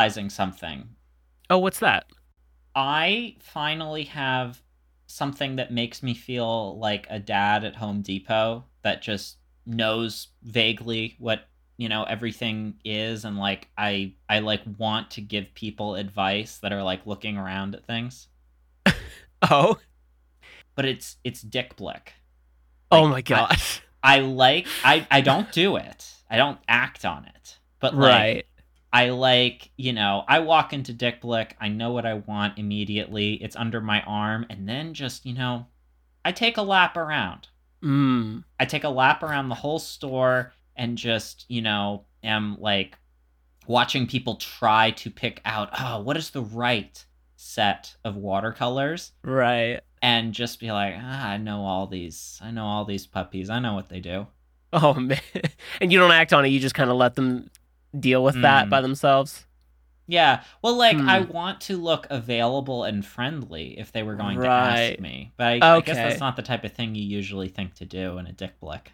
Realizing something. Oh, what's that? I finally have something that makes me feel like a dad at Home Depot that just knows vaguely what you know everything is and like I I like want to give people advice that are like looking around at things. Oh, But it's it's dick blick. oh my gosh! I like I I don't do it. I don't act on it. But like right. I like, you know, I walk into Dick Blick, I know what I want immediately. It's under my arm, and then just, you know, I take a lap around. Mm. I take a lap around the whole store and just, you know, am like watching people try to pick out, oh, what is the right set of watercolors? Right. And just be like, ah, I know all these. I know all these puppies. I know what they do. Oh man. and you don't act on it. You just kind of let them deal with that Mm. by themselves. Yeah. Well, like Hmm. I want to look available and friendly if they were going to ask me, but I, I guess that's not the type of thing you usually think to do in a dick blick.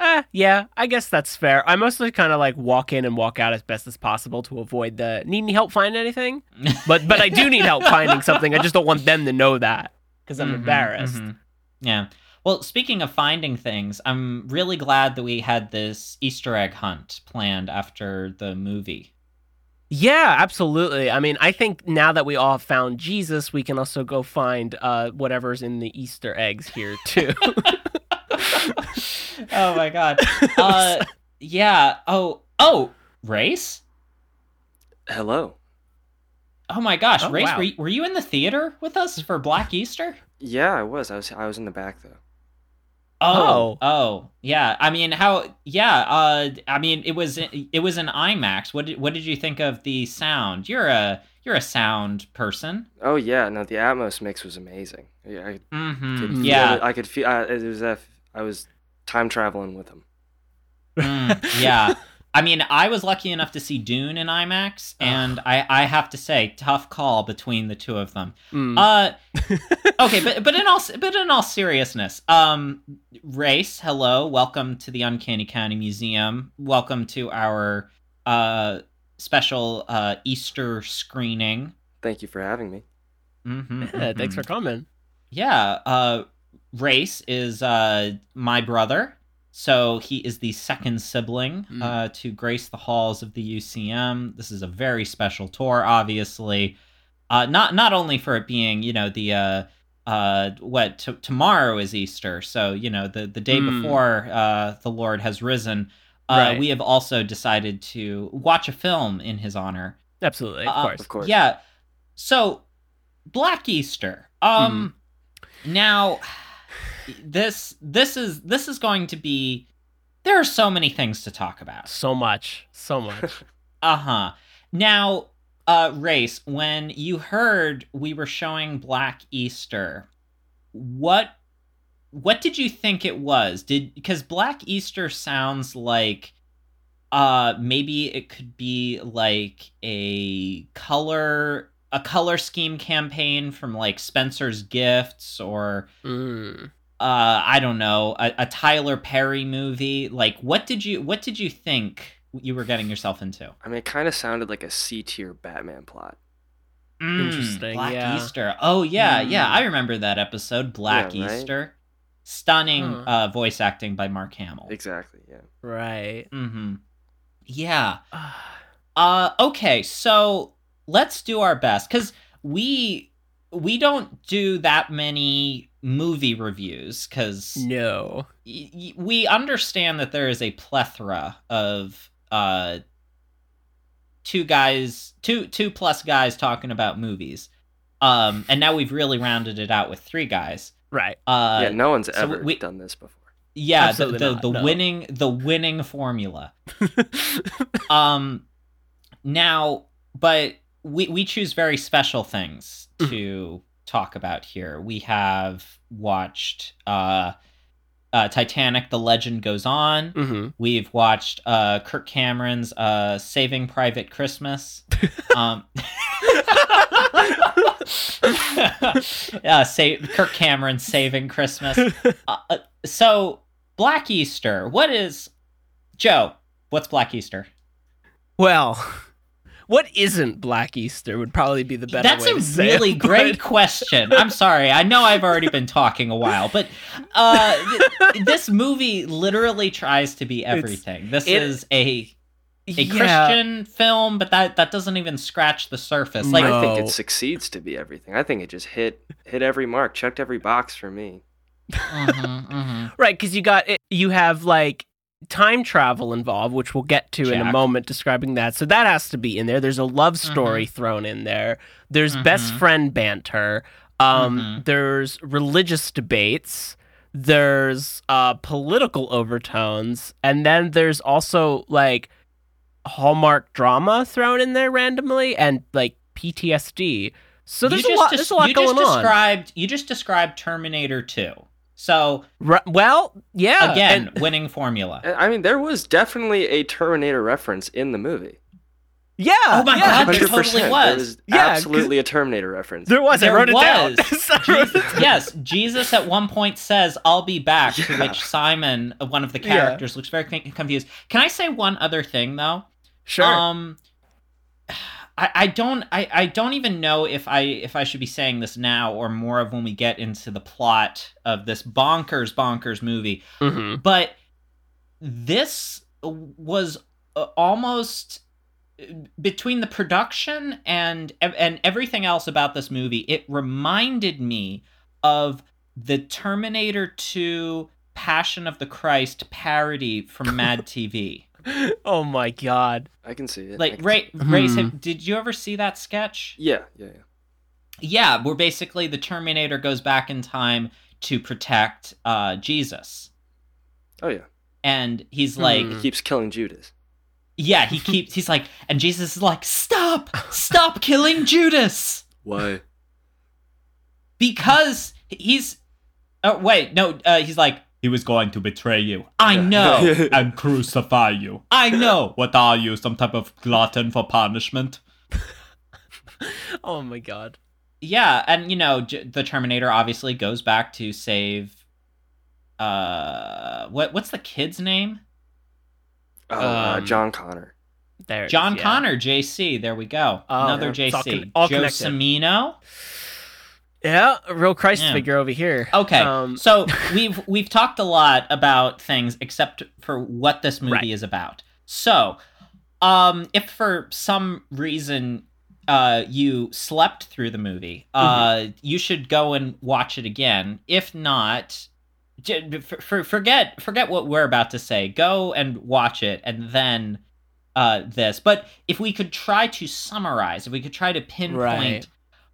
Eh, yeah, I guess that's fair. I mostly kind of like walk in and walk out as best as possible to avoid the need any help find anything. But but I do need help finding something. I just don't want them to know that because I'm Mhm, embarrassed. mhm. Yeah. Well, speaking of finding things, I'm really glad that we had this Easter egg hunt planned after the movie. Yeah, absolutely. I mean, I think now that we all found Jesus, we can also go find uh, whatever's in the Easter eggs here too. oh my god. Uh, yeah. Oh. Oh. Rayce. Hello. Oh my gosh, Oh, Rayce. wow. Were, you, were you in the theater with us for Black Easter? Yeah, I was. I was. I was in the back though. Oh, oh, yeah. I mean, how? Yeah. Uh, I mean, it was it was an IMAX. What did what did you think of the sound? You're a you're a sound person. Oh yeah, no, the Atmos mix was amazing. Yeah, I Mm-hmm. could feel Yeah. it. I could feel. Uh, it was. Uh, I was time traveling with him. Mm, yeah. I mean, I was lucky enough to see Dune in IMAX, and I, I have to say, tough call between the two of them. Mm. Uh, okay, but but in all but in all seriousness, um, Rayce, hello, welcome to the Uncanny County Museum. Welcome to our uh special uh Easter screening. Thank you for having me. Mm-hmm, yeah, thanks for coming. Yeah, uh, Rayce is uh, my brother, so he is the second sibling Mm. uh, to grace the halls of the UCM. This is a very special tour, obviously. Uh, not not only for it being, you know, the uh, uh, what t- tomorrow is Easter, so you know the the day Mm. before uh, the Lord has risen. Uh, Right. We have also decided to watch a film in his honor. Absolutely, of Uh, course. Of course. Yeah. So Black Easter. Um Mm-hmm. now this this is this is going to be there are so many things to talk about. So much, so much. Uh-huh. Now, uh Rayce, when you heard we were showing Black Easter, what what did you think it was? Did because Black Easter sounds like uh maybe it could be like a color a color scheme campaign from like Spencer's Gifts or Mm. uh I don't know, a, a Tyler Perry movie. Like what did you what did you think you were getting yourself into? I mean, it kind of sounded like a C tier Batman plot. Mm, Interesting, Black yeah. Easter. Oh yeah, yeah. Mm. I remember that episode, Black Yeah, right? Easter. Stunning Huh. uh, voice acting by Mark Hamill. Exactly. Yeah. Right. Mm-hmm. Yeah. Uh. Okay. So let's do our best because we we don't do that many movie reviews because no. y- y- we understand that there is a plethora of uh two guys, two two plus guys talking about movies. Um, and now we've really rounded it out with three guys. Right. Uh, yeah, no one's so ever we- done this before. yeah, the the, not, the no. winning the winning formula. Um, now, but we we choose very special things Mm-hmm. to talk about here. We have watched uh, uh, Titanic: The Legend Goes On. hmm We've watched uh, Kirk Cameron's uh, Saving Private Christmas. Um, uh, say, Kirk Cameron Saving Christmas. Uh, uh, so, Black Easter. What is Joe? What's Black Easter? Well, what isn't Black Easter would probably be the better That's way a to say really it, great but- question. I'm sorry. I know I've already been talking a while, but uh, th- this movie literally tries to be everything. This it- is a a Yeah. Christian film, but that that doesn't even scratch the surface. Like, No. I think it succeeds to be everything. I think it just hit hit every mark, checked every box for me. mhm, mhm. Right, because you got it, you have like time travel involved, which we'll get to in a moment describing that. So that has to be in there. There's a love story thrown in there. There's best Mhm. friend banter. Um, Mhm. There's religious debates. There's uh, political overtones, and then there's also like Hallmark drama thrown in there randomly, and like PTSD. So there's a lot. des- there's a lot you going just on. described, You just described Terminator 2. So Ri- well, yeah. again, and- winning formula. I mean, there was definitely a Terminator reference in the movie. yeah. Oh my yeah. God, there totally There was. was Yeah, 'cause- absolutely a Terminator reference. There was. I There wrote it down. was. So I wrote it down. yes, Jesus at one point says, "I'll be back." To which Simon, uh, one of the Yeah. characters, looks very confused. Can I say one other thing though? Sure. Um, I, I don't I, I don't even know if I if I should be saying this now or more of when we get into the plot of this bonkers bonkers movie. hmm But this was uh, almost between the production and and everything else about this movie. It reminded me of the Terminator 2 Passion of the Christ parody from Mad TV. Oh my god. I can see it. Like can Ray, Hmm. Ray, did you ever see that sketch? Yeah, yeah, yeah. Yeah, where basically the Terminator goes back in time to protect uh, Jesus, Oh yeah. and he's like, Hmm. He keeps killing Judas. yeah, he keeps, he's like, and Jesus is like, stop, stop killing Judas Why? because he's. Oh wait, no, uh, he's like, he was going to betray you. I know, and crucify you. I know. What are you, some type of glutton for punishment? Oh my god. Yeah, and you know, J- the Terminator obviously goes back to save. Uh, what what's the kid's name? Oh, uh, Um, John Connor. There. it is, John yeah. Connor, JC. There we go. Oh, Another yeah. It's all JC. con- all Joe connected. Semino. Yeah, a real Christ Yeah. figure over here. Okay, Um, so we've we've talked a lot about things except for what this movie Right. is about. So, um, if for some reason uh, you slept through the movie, uh, Mm-hmm. you should go and watch it again. If not, j- for, for, forget forget what we're about to say. Go and watch it, and then uh, this. But if we could try to summarize, if we could try to pinpoint Right.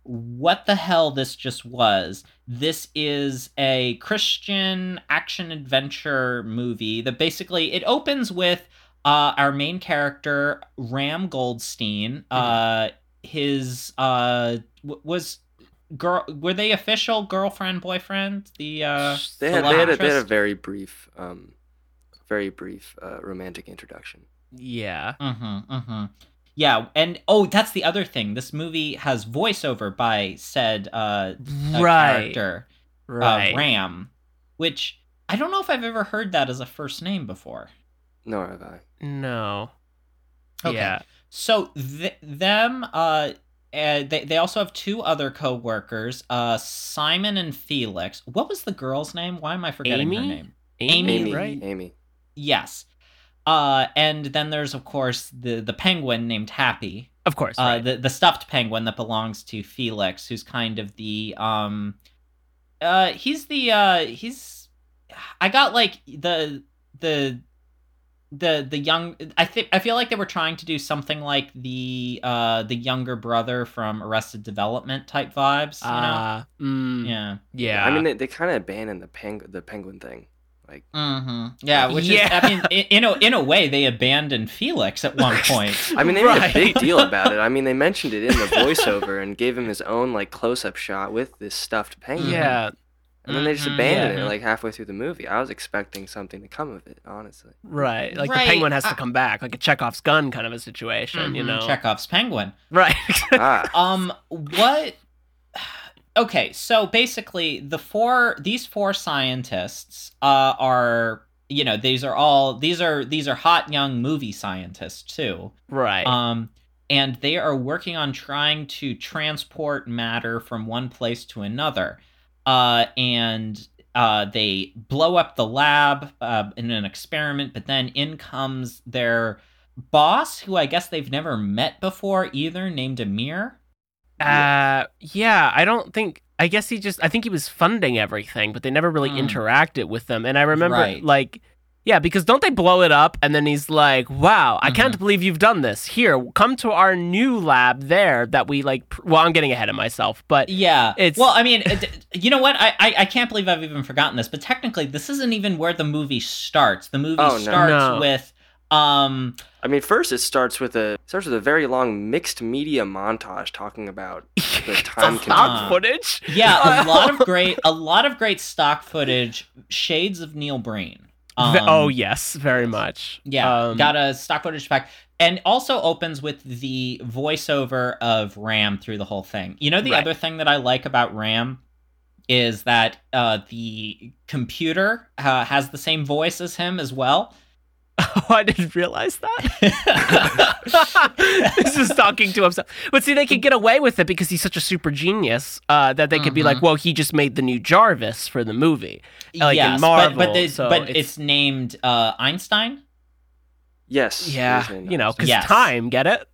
What the hell this just was. This is a Christian action adventure movie that basically it opens with uh, our main character Ram Goldstein. Uh, his uh, w- was girl. Were they official girlfriend boyfriend? The uh, They had, they had, a, they had a very brief, um, very brief uh, romantic introduction. Yeah. Mm-hmm, mm-hmm. Yeah, and oh, that's the other thing. This movie has voiceover by said uh, uh, Right. character. Right. uh, Ram, which I don't know if I've ever heard that as a first name before. Nor have I. no. Okay. Yeah. So th- them, uh, uh, they they also have two other co-workers, uh, Simon and Felix. What was the girl's name? Why am I forgetting her name? Amy, Amy, right? Amy. Yes. Uh, and then there's of course the the penguin named Happy. Of course. uh, the the stuffed penguin that belongs to Felix, who's kind of the um, uh, he's the uh, he's I got like the the the the young I think I feel like they were trying to do something like the uh the younger brother from Arrested Development type vibes, you know? Uh, mm, Yeah. yeah. I mean, they, they kind of abandoned the peng- the penguin thing. Like, Mm-hmm. Yeah, which Yeah. is I mean in, in a in a way they abandoned Felix at one point. I mean, they made a big deal about it. I mean, they mentioned it in the voiceover and gave him his own like close-up shot with this stuffed penguin. yeah, and then they just Mhm, abandoned yeah. it like halfway through the movie. I was expecting something to come of it, honestly. right. Like Right, the penguin has I- to come back, like a Chekhov's gun kind of a situation, you Mhm, know? Chekhov's penguin. Right. Ah, Um, what? Okay, so basically, the four these four scientists uh, are you know these are all these are these are hot young movie scientists too. right. Um, and they are working on trying to transport matter from one place to another. Uh, and uh, they blow up the lab uh, in an experiment, but then in comes their boss, who I guess they've never met before either, named Amir. Uh, yeah, I don't think. I guess he just. I think he was funding everything, but they never really Mm. interacted with them. And I remember, Right. like, yeah, because don't they blow it up? And then he's like, "Wow, I Mhm. can't believe you've done this. Here, come to our new lab there that we like." Pr- well, I'm getting ahead of myself, but Yeah. It's- well, I mean, you know what? I, I I can't believe I've even forgotten this, but technically, this isn't even where the movie starts. The movie Oh, starts No. with um I mean, first it starts with a starts with a very long mixed media montage talking about the time It's stock footage. yeah, a lot of great a lot of great stock footage, shades of Neil Breen. Ve- Um, oh yes, very much. Yeah, Um, got a stock footage pack. And also opens with the voiceover of Ram through the whole thing. You know, the Right. other thing that I like about Ram is that uh, the computer uh, has the same voice as him as well. Oh, I didn't realize that. He's just talking to himself. But see, they could get away with it because he's such a super genius uh, that they could be like, Mhm. well, he just made the new Jarvis for the movie. Like in Marvel, but but, the- so but it's- it's, named uh, Einstein. Yes. Yeah, you know, because Yes. time, get it?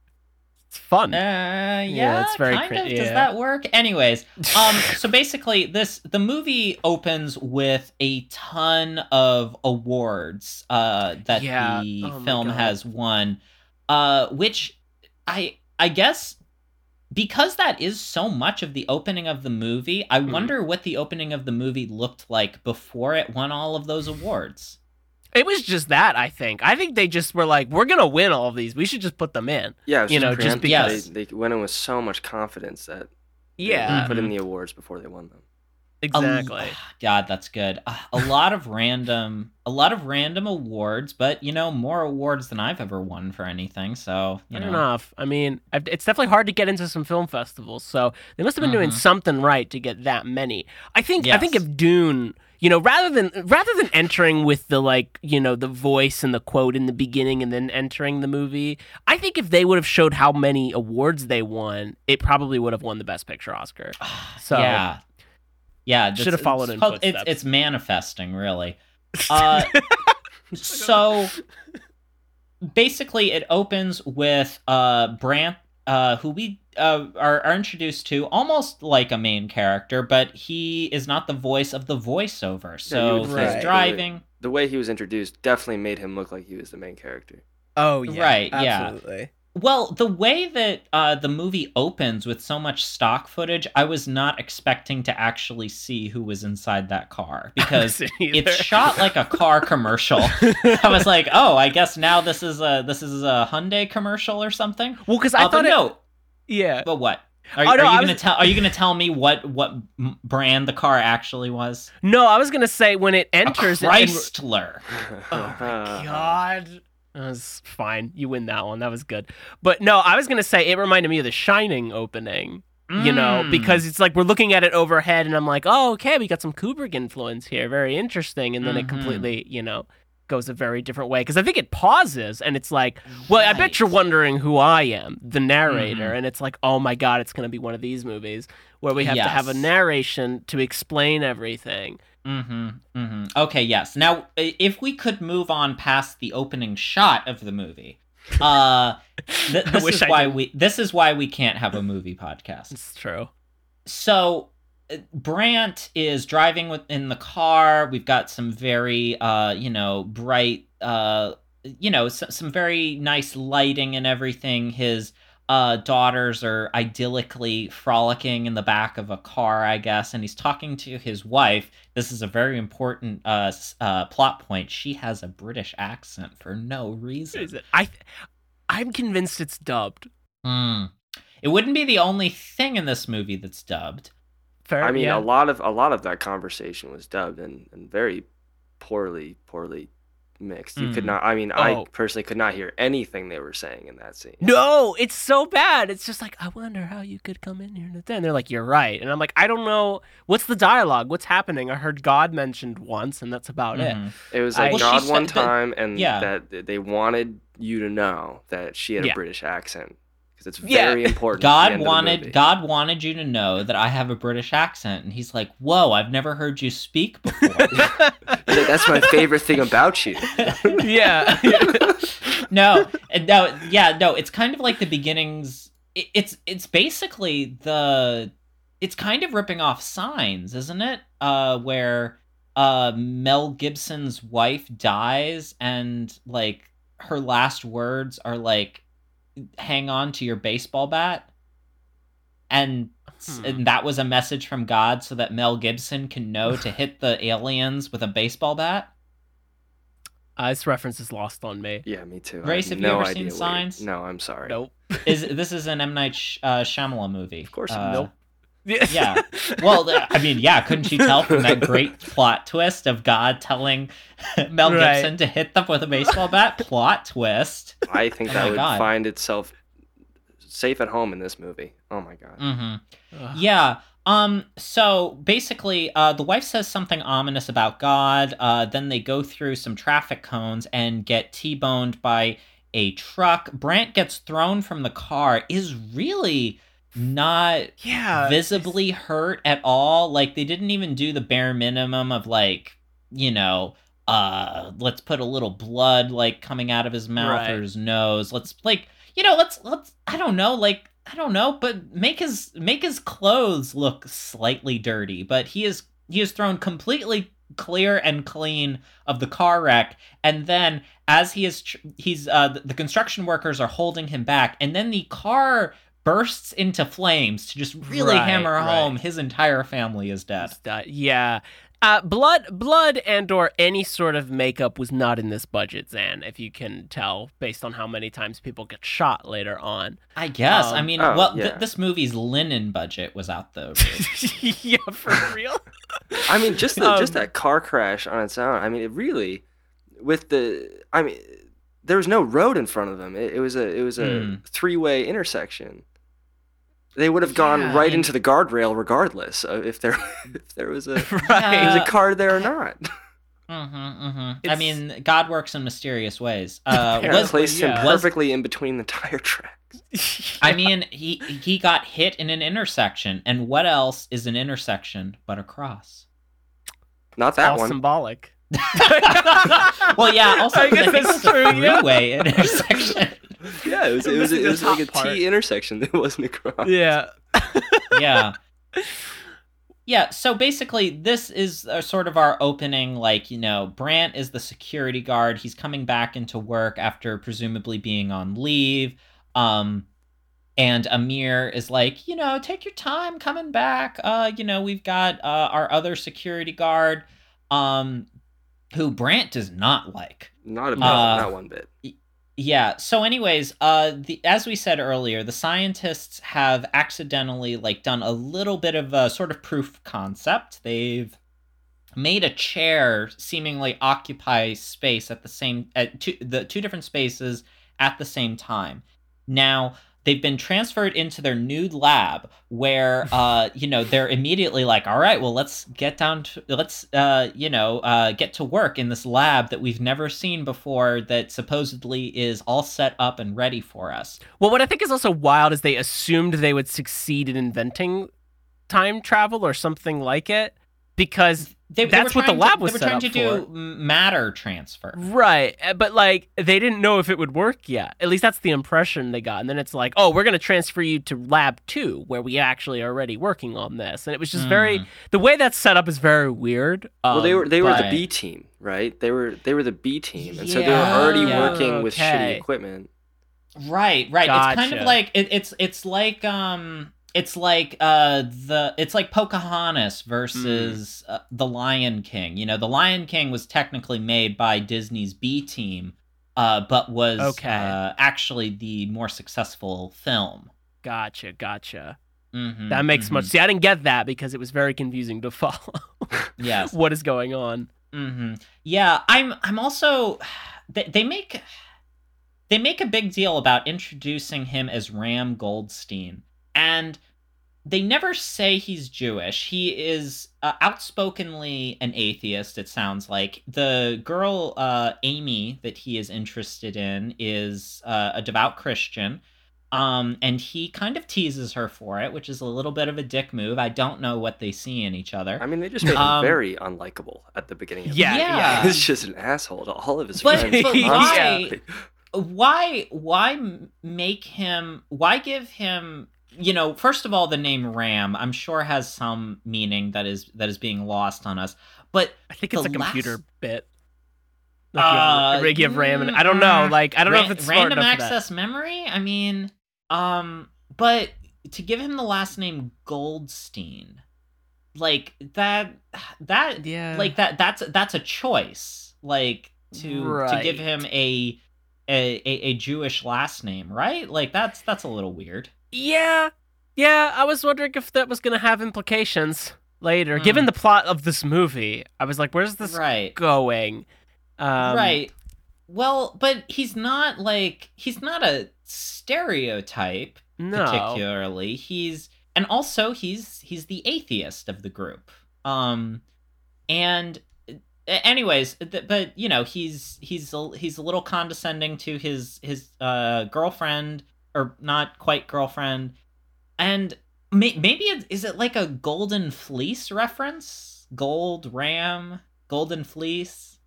It's fun. Uh, yeah, it's very kind crit- of. Does that work? Anyways, um, so basically, this the movie opens with a ton of awards uh, that Yeah. the Oh film has won, uh, which I I guess because that is so much of the opening of the movie, I Mm-hmm. wonder what the opening of the movie looked like before it won all of those awards. It was just that, I think. I think they just were like, we're going to win all of these. We should just put them in. Yeah, you know, just preemptive. because- they, they went in with so much confidence that they Yeah, put Mm-hmm. in the awards before they won them. exactly. God, that's good. Uh, a lot of random, a lot of random awards, but you know, more awards than I've ever won for anything. So you Fair know, enough. I mean, I've- it's definitely hard to get into some film festivals, so they must have been doing Mhm. something right to get that many. I think. I think if Dune, you know, rather than rather than entering with the like, you know, the voice and the quote in the beginning and then entering the movie, I think if they would have showed how many awards they won, it probably would have won the Best Picture Oscar. So yeah, yeah, Should have followed it's in It's, it's manifesting, really. Uh, so basically, it opens with uh Brant, uh, who we uh are, are introduced to almost like a main character, but he is not the voice of the voiceover. you So would he's think. driving. The way he was introduced definitely made him look like he was the main character. oh yeah, Right, yeah. Absolutely. Well, the way that uh, the movie opens with so much stock footage, I was not expecting to actually see who was inside that car because it's shot like a car commercial. I was like, oh, I guess now this is a this is a Hyundai commercial or something. well because I Uh, but thought it, no, yeah. but what? Are, Oh, no, are you was- gonna tell? Are you gonna tell me what what brand the car actually was? No, I was gonna say when it A enters, and- Chrysler. Oh my god. That was fine. You win that one. That was good. But no, I was gonna say it reminded me of the Shining opening. You know, Mm. because it's like we're looking at it overhead, and I'm like, oh, okay, we got some Kubrick influence here. Very interesting. And then it Mhm. completely, you know, goes a very different way. Because I think it pauses, and it's like, well, I bet you're wondering who I am, the narrator. Mhm. And it's like, oh my god, it's gonna be one of these movies where we have to have a narration to explain everything. Mm-hmm. Mm-hmm. Okay, yes. Now, if we could move on past the opening shot of the movie, uh, th- this is I why did. we this is why we can't have a movie podcast. It's true. So, uh, Brant is driving with in the car. We've got some very, uh, you know, bright, uh, you know, s- some very nice lighting and everything. His uh, daughters are idyllically frolicking in the back of a car, I guess, and he's talking to his wife. This is a very important uh, uh, plot point. She has a British accent for no reason. Is it? I, I'm convinced it's dubbed. Hmm. It wouldn't be the only thing in this movie that's dubbed. Fair. I mean, yeah. a lot of a lot of that conversation was dubbed and, and very poorly poorly mixed. You could Mm. not. I mean, I Oh. personally could not hear anything they were saying in that scene. No, it's so bad. It's just like I wonder how you could come in here and then they're like, "You're right," and I'm like, "I don't know what's the dialogue. What's happening?" I heard God mentioned once, and that's about it. Mhm. It was like Well, God she one said that- time, and yeah. that they wanted you to know that she had Yeah. a British accent because it's Yeah. very important. God end of the wanted. God wanted you to know that I have a British accent, and he's like, "Whoa, I've never heard you speak before." Like, That's my favorite thing about you. yeah. no, no, yeah, no. It's kind of like the beginnings. it- It's it's basically the. It's kind of ripping off Signs, isn't it? Uh, where uh Mel Gibson's wife dies, and like her last words are like, "Hang on to your baseball bat," and Hmm. and that was a message from God, so that Mel Gibson can know to hit the aliens with a baseball bat. Uh, this reference is lost on me. Yeah, me too. Grace, have have you no ever seen what you're- Signs? No, I'm sorry. Nope. Is this is an M Night Sh- uh, Shyamalan movie? Of course, Uh, nope. Yeah. Well, I mean, yeah. Couldn't you tell from that great plot twist of God telling Mel Right. Gibson to hit them with a baseball bat? Plot twist. I think Oh that would God. find itself safe at home in this movie. Oh my god. hmm Yeah. Um. So basically, uh, the wife says something ominous about God. Uh, then they go through some traffic cones and get t-boned by a truck. Brant gets thrown from the car. Is really not Yeah. visibly hurt at all. Like they didn't even do the bare minimum of like, you know, uh let's put a little blood like coming out of his mouth Right. or his nose. Let's like, you know, let's let's I don't know, like I don't know, but make his make his clothes look slightly dirty, but he is he is thrown completely clear and clean of the car wreck and then as he is tr- he's uh the construction workers are holding him back and then the car bursts into flames to just really Right, hammer right. home his entire family is dead. Just, yeah. Uh, blood, blood, and or any sort of makeup was not in this budget, Xan. If you can tell, based on how many times people get shot later on. I guess. I Um, mean, oh, well, th- this movie's linen budget was out the roof. yeah, for real. I mean, just the, just Um, that car crash on its own. I mean, it really, with the, I mean, there was no road in front of them. It, it was a it was a Hmm. three way intersection. They would have gone Yeah, I right mean- into the guardrail regardless of if there if there was a right. Yeah. there's a car there or not. hmm hmm I mean, God works in mysterious ways. Uh, was, Placed him yeah. was- perfectly in between the tire tracks. I mean, he he got hit in an intersection, and what else is an intersection but a cross? Not that all one. symbolic. well, yeah. Also, I 'cause guess think that's it's a true, yeah. freeway intersection. Yeah, it was it was, Missing it was like a part. T intersection. It wasn't a cross. yeah. yeah. Yeah, so basically, this is sort of our opening. Like, you know, Brant is the security guard. He's coming back into work after presumably being on leave. Um, and Amir is like, you know, take your time coming back. Uh, you know, we've got uh, our other security guard, um, who Brant does not like. Not a bit, Uh, not one bit. Yeah. So, anyways, uh, the as we said earlier, the scientists have accidentally like done a little bit of a sort of proof concept. They've made a chair seemingly occupy space at the same at two the two different spaces at the same time. Now they've been transferred into their new lab where uh you know they're immediately like all right well let's get down to let's uh you know uh get to work in this lab that we've never seen before that supposedly is all set up and ready for us. Well, what I think is also wild is they assumed they would succeed in inventing time travel or something like it because they, they That's were what the lab to, was They were set trying up to do matter transfer. Right, uh, but like they didn't know if it would work yet. At least that's the impression they got. And then it's like, oh, we're gonna transfer you to lab two, where we actually are already working on this. And it was just very Mm. the way that's set up is very weird. well, they Um, were they were the B team, right? They were they were the B team, and so they were already yeah. working with shitty equipment. Right, right. It's kind of like it, it's it's like um it's like uh the it's like Pocahontas versus Hmm. uh, the Lion King. You know, the Lion King was technically made by Disney's B team, uh, but was Okay. uh, actually the more successful film. Gotcha, gotcha. Mhm, That makes mhm. much. See, I didn't get that because it was very confusing to follow. Yes. what is going on? Mm-hmm. Yeah, I'm. I'm also. They, they make. They make a big deal about introducing him as Ram Goldstein, and they never say he's Jewish. He is uh, outspokenly an atheist. It sounds like the girl uh, Amy that he is interested in is uh, a devout Christian. Um, and he kind of teases her for it, which is a little bit of a dick move. I don't know what they see in each other. I mean, they just made Um, him very unlikable at the beginning. Of Yeah, the yeah. he's just an asshole to all of his But- friends. but constantly. why why make him why give him you know first of all the name ram i'm sure has some meaning that is that is being lost on us but I think it's a computer last- bit. Like Uh, you have, give RAM and I don't know. mm, Like I don't know if it's random access memory i mean um but to give him the last name goldstein like that that Yeah. like that that's that's a choice like to to give him a, a a a Jewish last name, right? Like that's that's a little weird. Yeah, yeah. I was wondering if that was going to have implications later. Hmm. Given the plot of this movie, I was like, "Where's this right. going?" Um, right. Well, but he's not like he's not a stereotype No. particularly. He's and also he's he's the atheist of the group. Um and anyways, th- but you know, he's he's a, he's a little condescending to his his uh girlfriend or not quite girlfriend. And may- maybe it, is is it like a golden fleece reference? Gold ram, golden fleece?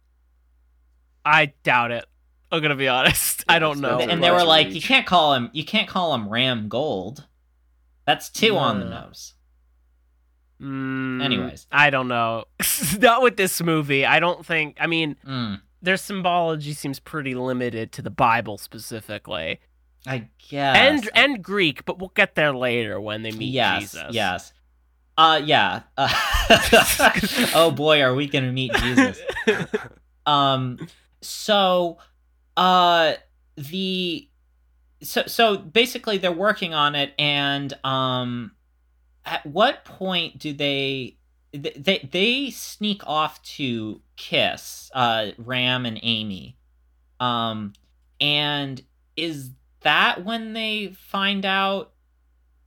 I doubt it. I'm gonna be honest. I don't know. And they were like, you can't call him, you can't call him Ram Gold. That's two on the nose. Mm, Anyways. I don't know. Not with this movie. I don't think. I mean, Mm, their symbology seems pretty limited to the Bible specifically, I guess. and and Greek. But we'll get there later when they meet yes, Jesus. yes. Uh, yeah. Uh, oh boy, are we gonna meet Jesus? Um, so, uh, the so so basically they're working on it, and um, at what point do they? They they sneak off to kiss uh Ram and Amy, um, and is that when they find out?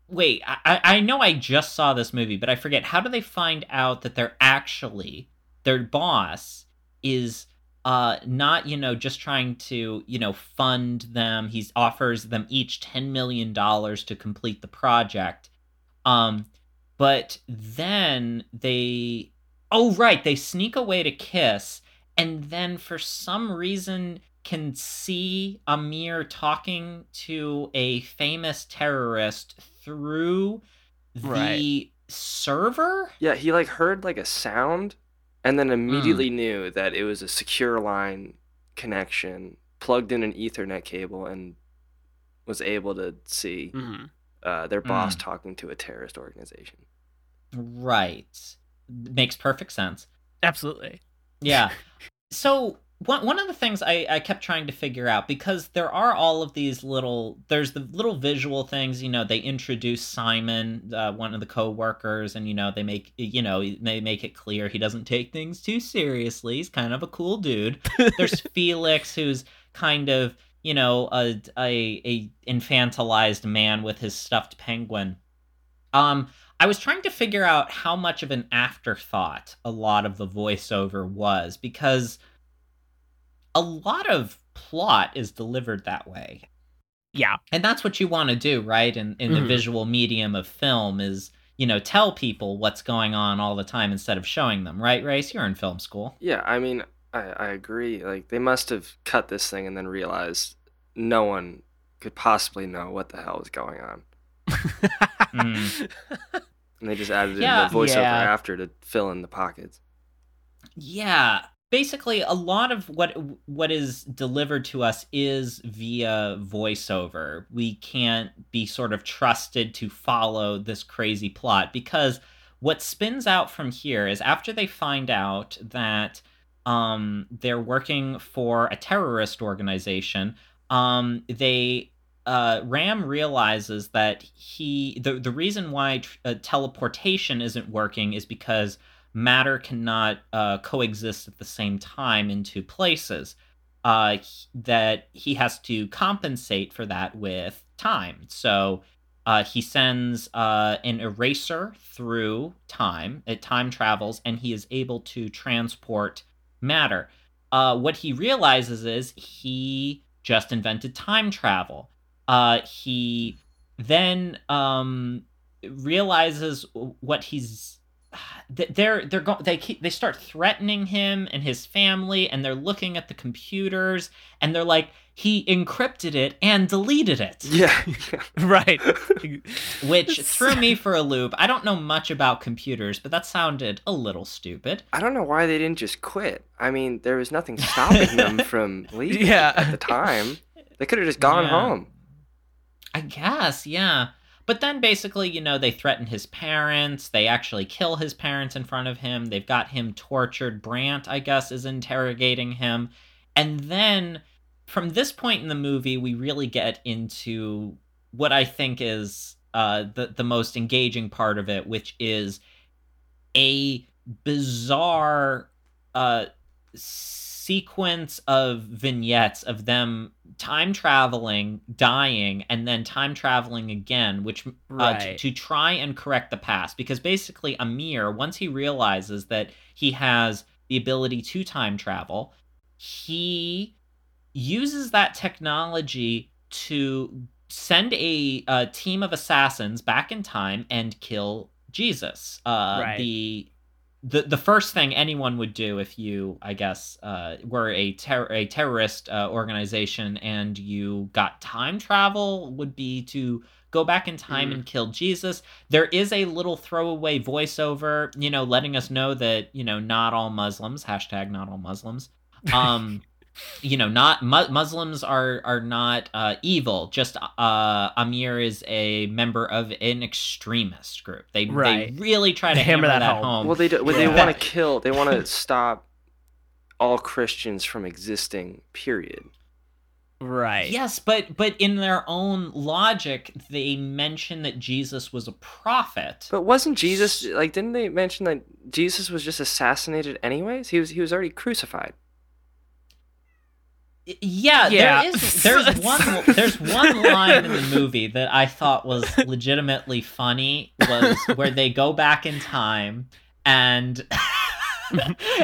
Wait, I I know I just saw this movie, but I forget. How do they find out that they're actually their boss is uh not you know just trying to you know fund them he offers them each 10 million dollars to complete the project um but then they oh right they sneak away to kiss and then for some reason can see Amir talking to a famous terrorist through the Right. server Yeah, he like heard like a sound and then immediately Hmm. knew that it was a secure line connection, plugged in an Ethernet cable, and was able to see Mhm. uh, their boss Hmm. talking to a terrorist organization. Right. Makes perfect sense. Absolutely. Yeah. so one one of the things I, I kept trying to figure out because there are all of these little there's the little visual things you know they introduce Simon uh, one of the co-workers and you know they make you know they make it clear he doesn't take things too seriously. He's kind of a cool dude. There's Felix who's kind of you know a, a a infantilized man with his stuffed penguin. Um I was trying to figure out how much of an afterthought a lot of the voiceover was because a lot of plot is delivered that way. Yeah. And that's what you want to do, right? In in the Mhm. visual medium of film is you know, tell people what's going on all the time instead of showing them, right, Rayce? You're in film school. Yeah, I mean, I, I agree. Like they must have cut this thing and then realized no one could possibly know what the hell was going on, Mm. and they just added Yeah. in the voiceover Yeah. after to fill in the pockets. Yeah. Basically, a lot of what what is delivered to us is via voiceover. We can't be sort of trusted to follow this crazy plot because what spins out from here is after they find out that um, they're working for a terrorist organization, um, they uh, Ram realizes that he the the reason why uh, teleportation isn't working is because matter cannot uh, coexist at the same time in two places. Uh, that he has to compensate for that with time. So uh, he sends uh, an eraser through time. It time travels, and he is able to transport matter. Uh, what he realizes is he just invented time travel. Uh, he then um, realizes what he's they're they're go- they keep, they start threatening him and his family and they're looking at the computers and they're like he encrypted it and deleted it Yeah, right. which threw me for a loop i don't know much about computers but that sounded a little stupid I don't know why they didn't just quit. I mean, there was nothing stopping them from leaving Yeah. at the time. They could have just gone Yeah. home. I guess, yeah. But then basically, you know, they threaten his parents. They actually kill his parents in front of him. They've got him tortured. Brant, I guess, is interrogating him. And then from this point in the movie, we really get into what I think is uh, the, the most engaging part of it, which is a bizarre uh, sequence of vignettes of them time traveling, dying, and then time traveling again, which uh, to, Right. to try and correct the past. Because basically, Amir, once he realizes that he has the ability to time travel, he uses that technology to send a, uh team of assassins back in time and kill Jesus. Uh, Right. The the the first thing anyone would do if you, I guess, uh, were a ter- a terrorist uh, organization and you got time travel would be to go back in time Mhm. and kill Jesus. There is a little throwaway voiceover, you know, letting us know that you know not all Muslims hashtag not all Muslims. Um, you know, not mu- Muslims are are not uh, evil. Just uh, Amir is a member of an extremist group. They Right. they really try to Hammer hammer, that that, home. home. Well, they do, well, they want to kill. They want to stop all Christians from existing. Period. Right. Yes, but but in their own logic, they mention that Jesus was a prophet. But wasn't Jesus like? Didn't they mention that Jesus was just assassinated anyways? He was. He was already crucified. Yeah, Yeah. there is there's one there's one line in the movie that I thought was legitimately funny was where they go back in time and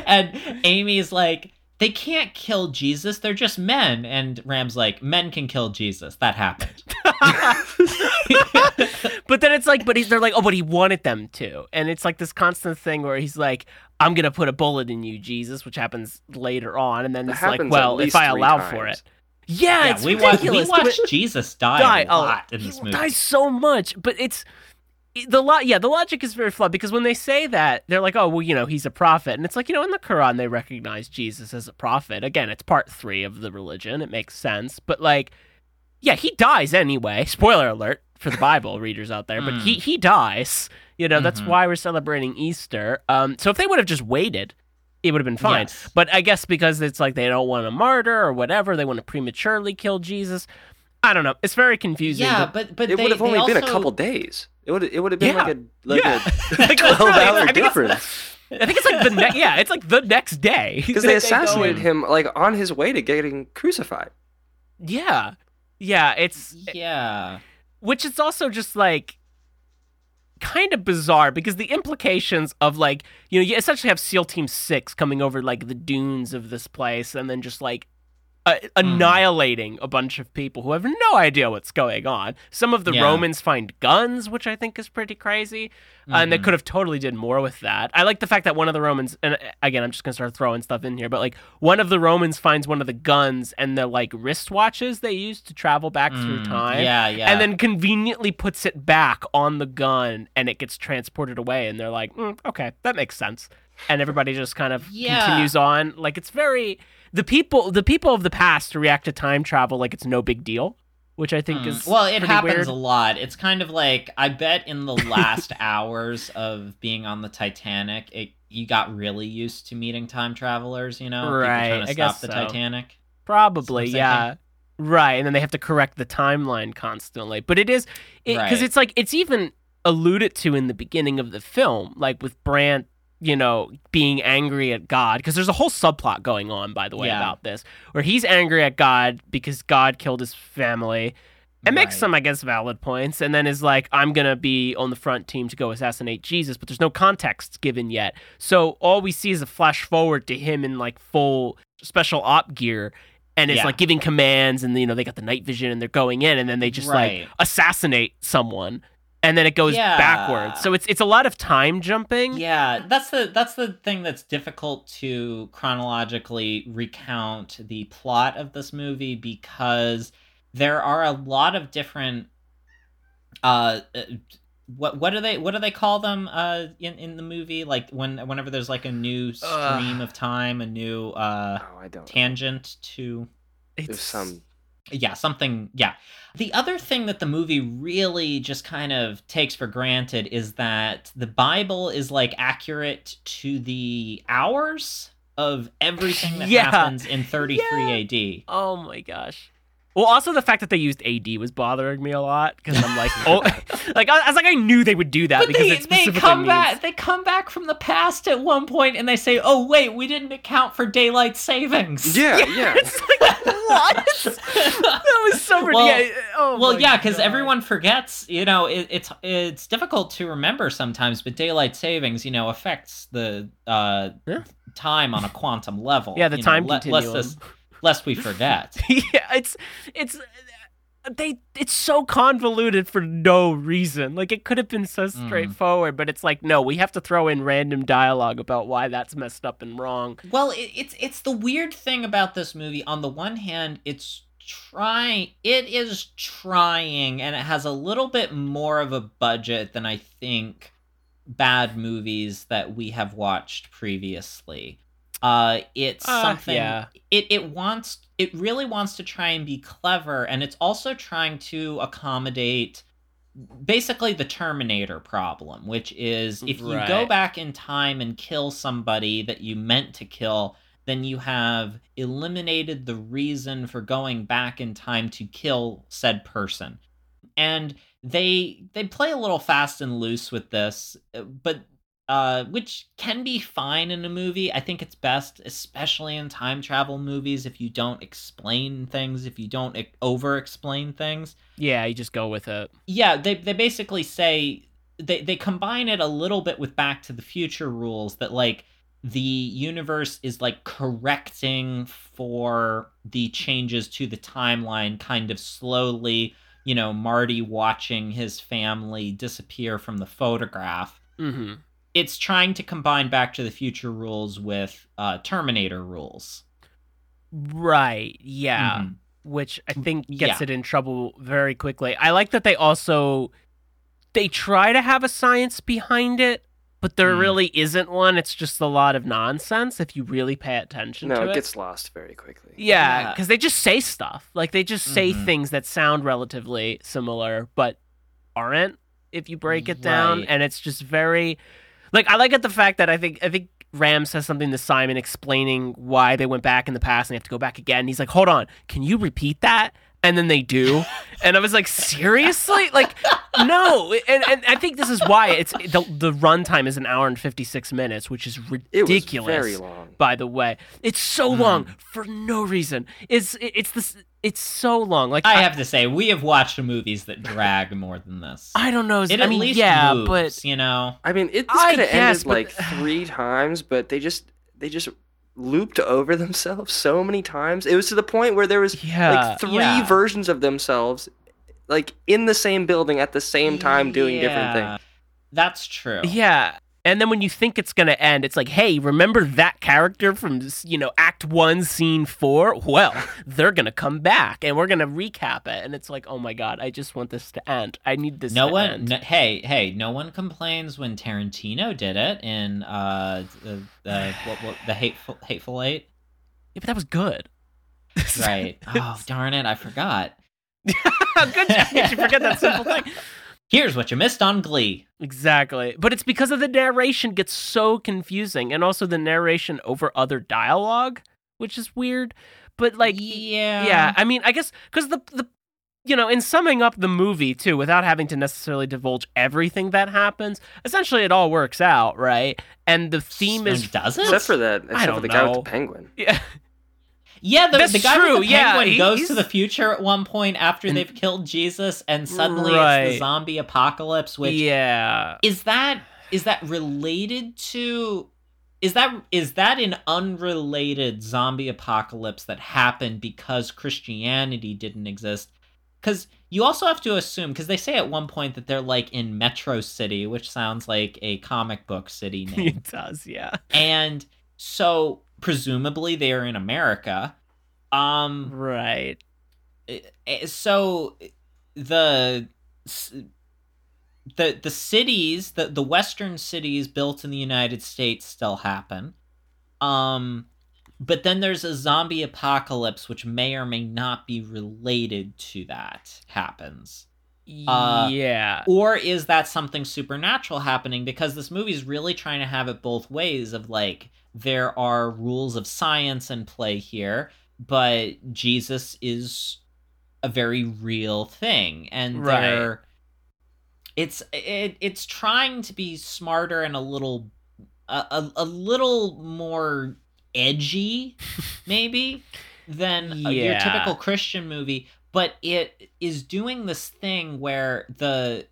and Amy's like they can't kill Jesus, they're just men. And Ram's like men can kill Jesus. That happened. but then it's like, but he's they're like, oh, but he wanted them to, and it's like this constant thing where he's like, I'm gonna put a bullet in you, Jesus, which happens later on, and then That it's like, well, if I three allow for it, yeah, yeah, it's we watched we watched Jesus die, die a lot in he this movie. He dies so much, but it's the lot. Yeah, the logic is very flawed because when they say that, they're like, "Oh, well, you know, he's a prophet," and it's like, you know, in the Quran they recognize Jesus as a prophet. Again, it's part three of the religion; it makes sense. But like, yeah, he dies anyway. Spoiler alert for the Bible readers out there, but Mm. he he dies. You know, that's Mhm. why we're celebrating Easter. Um, so if they would have just waited. It would have been fine. Yes. But I guess because it's like they don't want to martyr or whatever, they want to prematurely kill Jesus. I don't know. It's very confusing. Yeah, but- but but it they, would have only they been a couple days. It would. It would have been Yeah. like a like Yeah. a Like, twelve hour I difference. I think it's like the ne- yeah, it's like the next day Because they assassinated in. him like on his way to getting crucified. Yeah, yeah, it's Yeah. which is also just like kind of bizarre because the implications of like you know you essentially have SEAL Team Six coming over like the dunes of this place and then just like uh, annihilating a bunch of people who have no idea what's going on. Some of the Yeah. Romans find guns, which I think is pretty crazy, uh, and they Mhm. could have totally did more with that. I like the fact that one of the Romans, and uh, again, I'm just gonna start throwing stuff in here, but like one of the Romans finds one of the guns and the like wristwatches they use to travel back through Mm, time. Yeah, yeah. And then conveniently puts it back on the gun, and it gets transported away. And they're like, "Mm, "Okay, that makes sense." And everybody just kind of Yeah. continues on. Like it's very the people the people of the past react to time travel like it's no big deal, which I think Mm. is well, it happens weird. a lot. It's kind of like I bet in the last hours of being on the Titanic, it, you got really used to meeting time travelers. You know, Right, trying to I stop guess the so. Titanic. Probably, That's what I'm yeah. Right, and then they have to correct the timeline constantly. But it is because Right. it's like it's even alluded to in the beginning of the film, like with Brant, you know, being angry at God because there's a whole subplot going on, by the way, Yeah. about this, where he's angry at God because God killed his family. It makes some, I guess, valid points, and then is like, I'm gonna be on the front team to go assassinate Jesus, but there's no context given yet. So all we see is a flash forward to him in like full special op gear, and it's Yeah. like giving commands, and you know they got the night vision, and they're going in, and then they just like assassinate someone, and then it goes Yeah. backwards. So it's it's a lot of time jumping. Yeah, that's the that's the thing that's difficult to chronologically recount the plot of this movie because there are a lot of different uh uh, what what do they what do they call them uh in in the movie like when whenever there's like a new stream of time a new uh Oh, I don't. know. tangent to It's There's some. Yeah something yeah the other thing that the movie really just kind of takes for granted is that the bible is like accurate to the hours of everything that Yeah. happens in 33 AD. Oh my gosh. Well, also the fact that they used AD was bothering me a lot because I'm like, oh, like I, I was like, I knew they would do that But because they, it they come means- back they come back from the past at one point and they say, "Oh wait, we didn't account for daylight savings." Yeah, yeah. It's like what? that was so Well- ridiculous. oh well, yeah, because everyone forgets. You know, it, it's it's difficult to remember sometimes, but daylight savings, you know, affects the uh, Yeah. time on a quantum level. Yeah, the you time know, le- continuum. Lest, this, lest we forget. yeah, it's it's they it's so convoluted for no reason. Like it could have been so Mm. straightforward, but it's like no, we have to throw in random dialogue about why that's messed up and wrong. Well, it, it's it's the weird thing about this movie. On the one hand, it's trying it is trying and it has a little bit more of a budget than I think bad movies that we have watched previously. Uh it's Uh, something yeah. it it wants it really wants to try and be clever and it's also trying to accommodate basically the terminator problem which is if you go back in time and kill somebody that you meant to kill then you have eliminated the reason for going back in time to kill said person and they they play a little fast and loose with this uh, but uh, which can be fine in a movie. I think it's best, especially in time travel movies, if you don't explain things, if you don't over explain things. Yeah, you just go with it. Yeah, they, they basically say they, they combine it a little bit with Back to the Future rules that, like, the universe is like correcting for the changes to the timeline kind of slowly. You know, Marty watching his family disappear from the photograph Mm-hmm. It's trying to combine Back to the Future rules with uh, Terminator rules. Right. Yeah. Mhm. Which I think gets Yeah. it in trouble very quickly. I like that they also they try to have a science behind it, but there Mm. really isn't one. It's just a lot of nonsense if you really pay attention No, to it it. gets lost very quickly. Yeah, Yeah. because they just say stuff. Like they just say Mhm. things that sound relatively similar, but aren't if you break it down. And it's just very like I like it the fact that I think I think Ram says something to Simon explaining why they went back in the past and they have to go back again. He's like, Hold on, can you repeat that? And then they do. and I was like, seriously? Like, no. And and I think this is why it's the the runtime is an hour and fifty six minutes, which is It was ridiculous very long. by the way. It's so Mm. long for no reason. It's it's this it's so long. Like I have to say, we have watched movies that drag more than this. I don't know. it I at mean, least yeah, moves, you know. I mean, it could have ended but- like three times, but they just they just looped over themselves so many times. It was to the point where there was Yeah. like three Yeah. versions of themselves like in the same building at the same time doing different things. That's true. Yeah. And then when you think it's going to end, it's like, hey, remember that character from, you know, Act 1, Scene 4? Well, they're going to come back and we're going to recap it. And it's like, oh my God, I just want this to end. I need this No to one. end. No, hey, hey! No one complains when Tarantino did it in uh, what, what the hateful hateful eight. Yeah, but that was good. Right. oh darn it! I forgot. good job. You forget that simple thing. Here's what you missed on Glee. Exactly. But it's because of the narration gets so confusing and also the narration over other dialogue, which is weird. But like yeah, yeah, I mean, I guess cuz the the you know, in summing up the movie too without having to necessarily divulge everything that happens, essentially it all works out, right? And the theme is does it? Except for that, except don't for the guy with the penguin. yeah, Yeah, the, That's the guy true, with the yeah, penguin he- goes he's- to the future at one point after And- they've killed Jesus, and suddenly it's Right. the zombie apocalypse. Which yeah. is that is that related to? Is that is that an unrelated zombie apocalypse that happened because Christianity didn't exist? Because you also have to assume, because they say at one point that they're like in Metro City, which sounds like a comic book city name. It does, yeah. and so presumably they are in America. Um, Right. eh, so the the the cities, the the western cities built in the United States still happen. Um, but then there's a zombie apocalypse, which may or may not be related to that happens. Uh, yeah. Or is that something supernatural happening? Because this movie's really trying to have it both ways of like, there are rules of science in play here, but Jesus is a very real thing. And Right. there it's it, it's trying to be smarter and a little a, a, little more edgy maybe than uh, your typical Christian movie, but it is doing this thing where the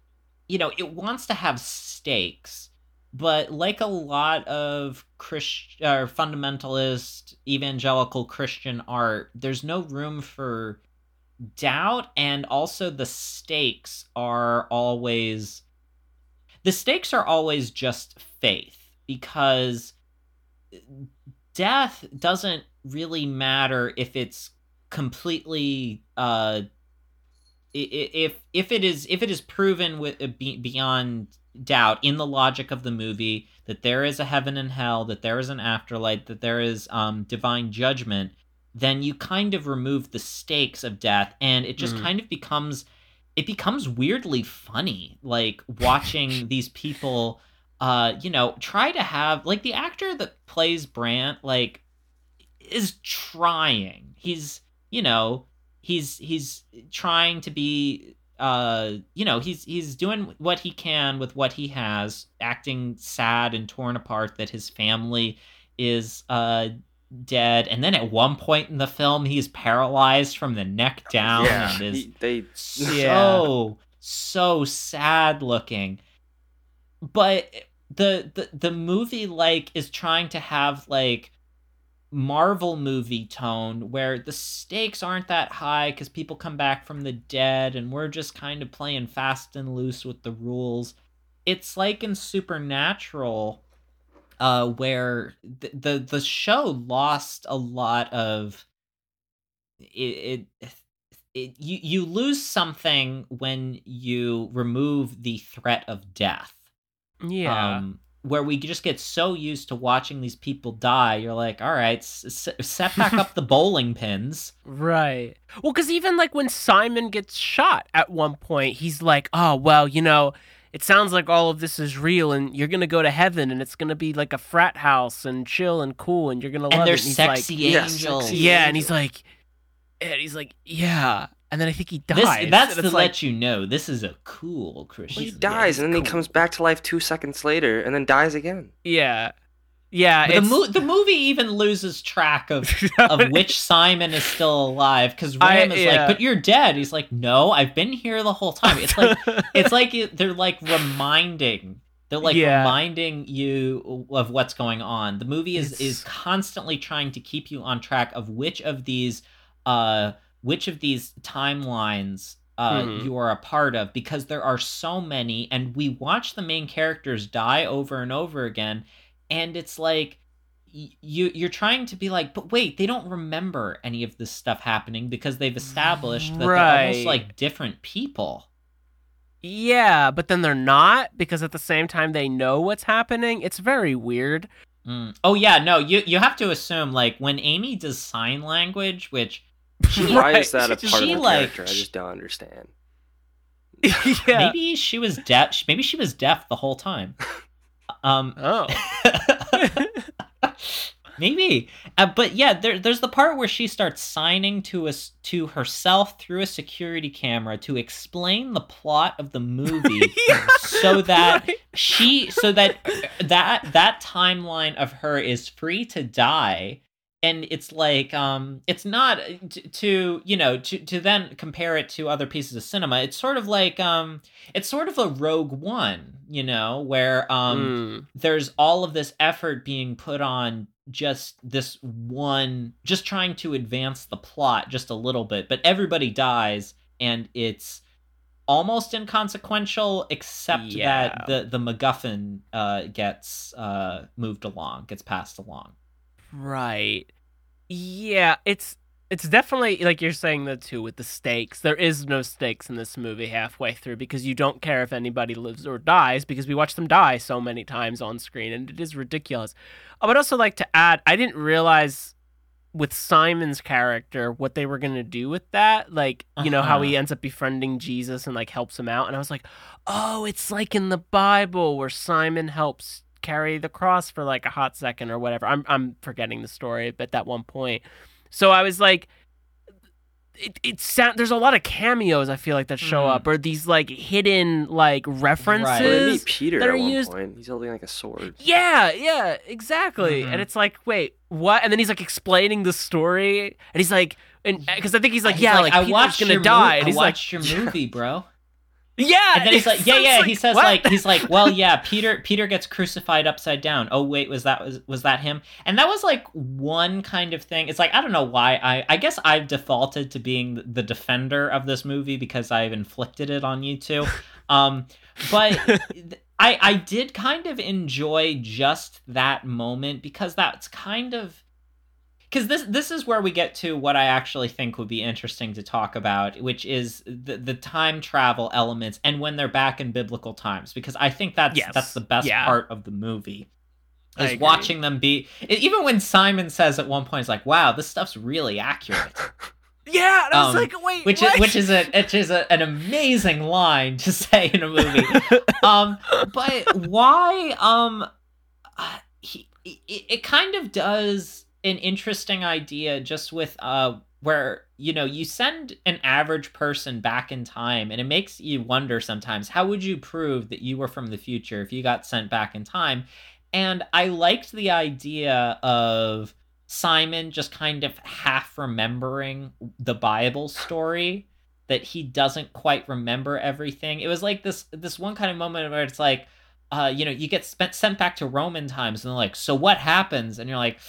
you know, it wants to have stakes, but like a lot of Christ or fundamentalist evangelical Christian art, there's no room for doubt and also the stakes are always the stakes are always just faith because death doesn't really matter if it's completely uh if if it is if it is proven with uh, beyond doubt in the logic of the movie that there is a heaven and hell that there is an afterlife that there is um divine judgment then you kind of remove the stakes of death and it just Mm. kind of becomes it becomes weirdly funny like watching these people uh you know try to have like the actor that plays Brant like is trying he's you know he's he's trying to be uh you know he's he's doing what he can with what he has acting sad and torn apart that his family is uh dead. And then at one point in the film he's paralyzed from the neck down yeah, and is he- they so so sad looking. But the, the the movie like is trying to have like marvel movie tone where the stakes aren't that high because people come back from the dead and we're just kind of playing fast and loose with the rules it's like in supernatural uh where the the, the show lost a lot of it, it it, you you lose something when you remove the threat of death. Yeah. Um, where we just get so used to watching these people die, you're like, all right, s- s- set back up the bowling pins. Right. Well, because even like when Simon gets shot at one point, he's like, oh, well, you know, it sounds like all of this is real and you're going to go to heaven and it's going to be like a frat house and chill and cool and you're going to love and it. there's And he's sexy like, Yeah, angels. sexy yeah. And he's like, and he's like, yeah. And then I think he dies. This, that's to like, let you know this is a cool Christian. he movie. dies and then he comes back to life two seconds later and then dies again. yeah. Yeah. The, mo- the movie even loses track of of which Simon is still alive because I- Ram is yeah. like, "But you're dead." He's like, "No, I've been here the whole time." It's like it's like they're like reminding They're like Yeah. reminding you of what's going on. The movie is It's- is constantly trying to keep you on track of which of these uh which of these timelines uh Mhm. you are a part of because there are so many and we watch the main characters die over and over again and it's like y- you you're trying to be like but wait they don't remember any of this stuff happening because they've established that they're almost like different people Yeah, but then they're not because at the same time they know what's happening. It's very weird. Mm. Oh yeah, no, you you have to assume like when Amy does sign language, which she Why Right, is that a part just- of the like, character? I just don't understand. yeah. maybe she was deaf. Maybe she was deaf the whole time. Um, Oh. maybe, uh, but yeah, there, there's the part where she starts signing to us to herself through a security camera to explain the plot of the movie. Yeah, so that right. she so that that that timeline of her is free to die and it's like um it's not to, to you know to to then compare it to other pieces of cinema it's sort of like um it's sort of a rogue one you know where um Mm. there's all of this effort being put on just this one just trying to advance the plot just a little bit but everybody dies and it's almost inconsequential except Yeah. that the the MacGuffin uh gets uh moved along gets passed along Right. Yeah, it's it's definitely like you're saying the two with the stakes. There is no stakes in this movie halfway through because you don't care if anybody lives or dies because we watch them die so many times on screen and it is ridiculous. I would also like to add I didn't realize with Simon's character what they were going to do with that like you know how Uh-huh. he ends up befriending Jesus and like helps him out and I was like oh it's like in the Bible where Simon helps carry the cross for like a hot second or whatever. I'm I'm forgetting the story, but at one point. So I was like it, it sound there's a lot of cameos I feel like that show Mhm. up or these like hidden like references. Right. Peter that at are one used- point. He's holding like a sword. Yeah, yeah, exactly. Mhm. And it's like, wait, what? And then he's like explaining the story, and he's like, and because I think he's like, He's yeah, like, I Peter's watched gonna your die, mo- and I he's like, watched your movie bro yeah, and then he's like yeah yeah. He says what? like he's like well yeah peter peter gets crucified upside down. Oh wait was that was, was that him? And that was like one kind of thing. It's like i don't know why i i guess i've defaulted to being the defender of this movie because i've inflicted it on you two. Um but i i did kind of enjoy just that moment because that's kind of because this this is where we get to what I actually think would be interesting to talk about, which is the the time travel elements and when they're back in biblical times. Because I think that's Yes. that's the best Yeah. part of the movie is watching them be. Even when Simon says at one point, "He's like, wow, this stuff's really accurate," yeah, and I was um, like, wait, which what? is which is a which is a, an amazing line to say in a movie. um but why um uh, he, it, it kind of does an interesting idea just with uh where you know you send an average person back in time and it makes you wonder sometimes how would you prove that you were from the future if you got sent back in time and i liked the idea of simon just kind of half remembering the bible story that he doesn't quite remember everything. It was like this this one kind of moment where it's like, uh, you know, you get spent, sent back to Roman times, and they're like, so what happens? And you're like,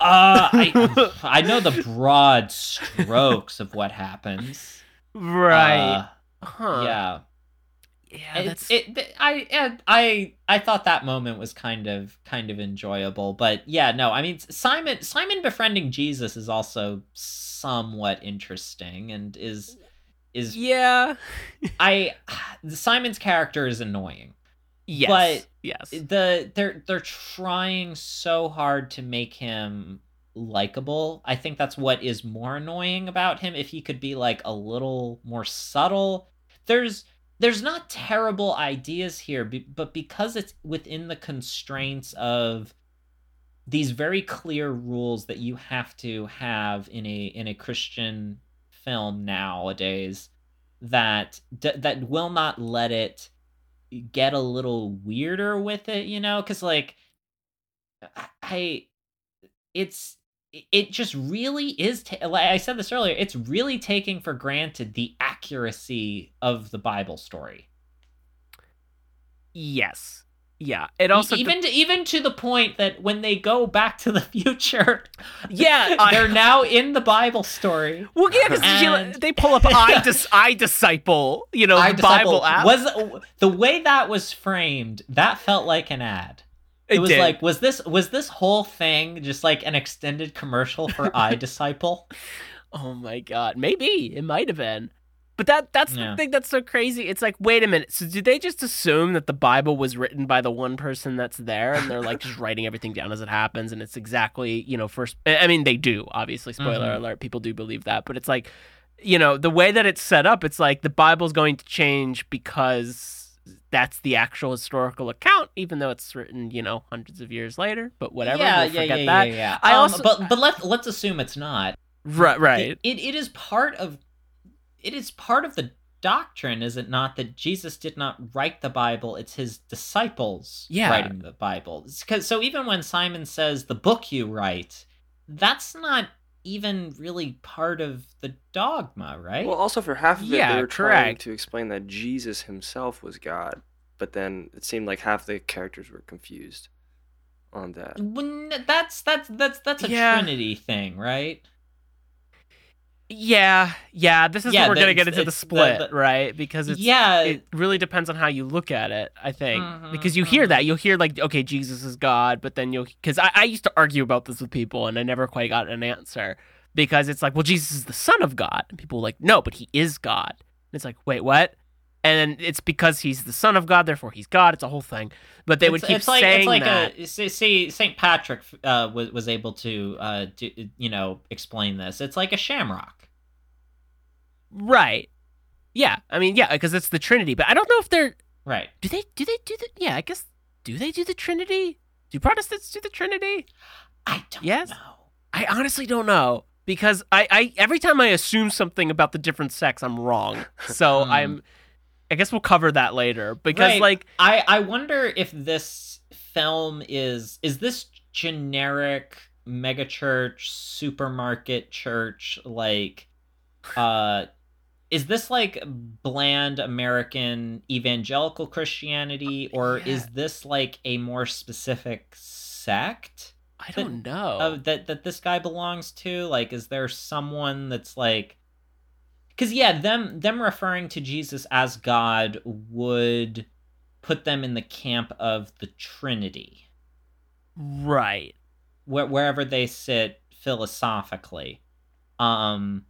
uh, I I know the broad strokes of what happens. right? Uh, huh? yeah. yeah, It's, that's it, th- I, I, I thought that moment was kind of, kind of enjoyable, but yeah, no, I mean, Simon, Simon befriending Jesus is also somewhat interesting and is, is yeah, I Simon's character is annoying. Yes, But yes, The they're they're trying so hard to make him likable. I think that's what is more annoying about him if he could be like a little more subtle. There's there's not terrible ideas here, but because it's within the constraints of these very clear rules that you have to have in a in a Christian film nowadays that d- that will not let it get a little weirder with it, you know, cuz like I- it's it just really is ta- like I said this earlier, it's really taking for granted the accuracy of the Bible story. yes. Yeah. It also even to, even to the point that when they go back to the future, yeah. I- they're now in the Bible story. well, yeah, because they pull up I, dis- I disciple, you know, I the Bible app. was the way that was framed. That felt like an ad. It, was did. like was this was this whole thing just like an extended commercial for I Disciple? Oh my god, maybe it might have been. But that that's Yeah. the thing that's so crazy. It's like, wait a minute. So did they just assume that the Bible was written by the one person that's there and they're like just writing everything down as it happens and it's exactly, you know, first I mean they do, obviously. Spoiler Mhm. alert, people do believe that, but it's like you know, the way that it's set up, it's like the Bible's going to change because that's the actual historical account, even though it's written, you know, hundreds of years later. But whatever, Yeah, we'll yeah, forget yeah, that. yeah, yeah. I Um, also- but but let's let's assume it's not. Right, right. It, it, it is part of it is part of the doctrine, is it not, that Jesus did not write the Bible? It's his disciples Yeah. writing the Bible. Because so even when Simon says the book you write, that's not even really part of the dogma, right? Well, also for half of it, Yeah, they were trying to explain that Jesus himself was God, but then it seemed like half the characters were confused on that. When that's that's that's that's a Yeah. Trinity thing, right? Yeah, yeah. This is Yeah, where we're gonna get into the it's the- split, the- right? Because it's yeah, it really depends on how you look at it. I think Mhm, because you hear mhm. that you'll hear like, okay, Jesus is God, but then you'll because I, I used to argue about this with people and I never quite got an answer because it's like, well, Jesus is the Son of God, and people like, no, but he is God. And it's like, wait, what? And it's because he's the Son of God, therefore he's God. It's a whole thing. But they would keep it's like, saying it's like that. A, see, Saint Patrick uh, was was able to uh, do, you know explain this. It's like a shamrock. Right. Yeah. I mean, yeah, because it's the Trinity. But I don't know if they're Right. Do they do they do the yeah, I guess do they do the Trinity? Do Protestants do the Trinity? I don't Yes? know. I honestly don't know. Because I, I every time I assume something about the different sects, I'm wrong. So Hmm. I'm I guess we'll cover that later. Because Right. like I I wonder if this film is is this generic megachurch supermarket church like uh is this like bland American evangelical Christianity or Oh, yeah. is this like a more specific sect? I don't know. uh, that that this guy belongs to? Like, is there someone that's like? Because yeah, them them referring to Jesus as God would put them in the camp of the Trinity, right. where, wherever they sit philosophically. Um,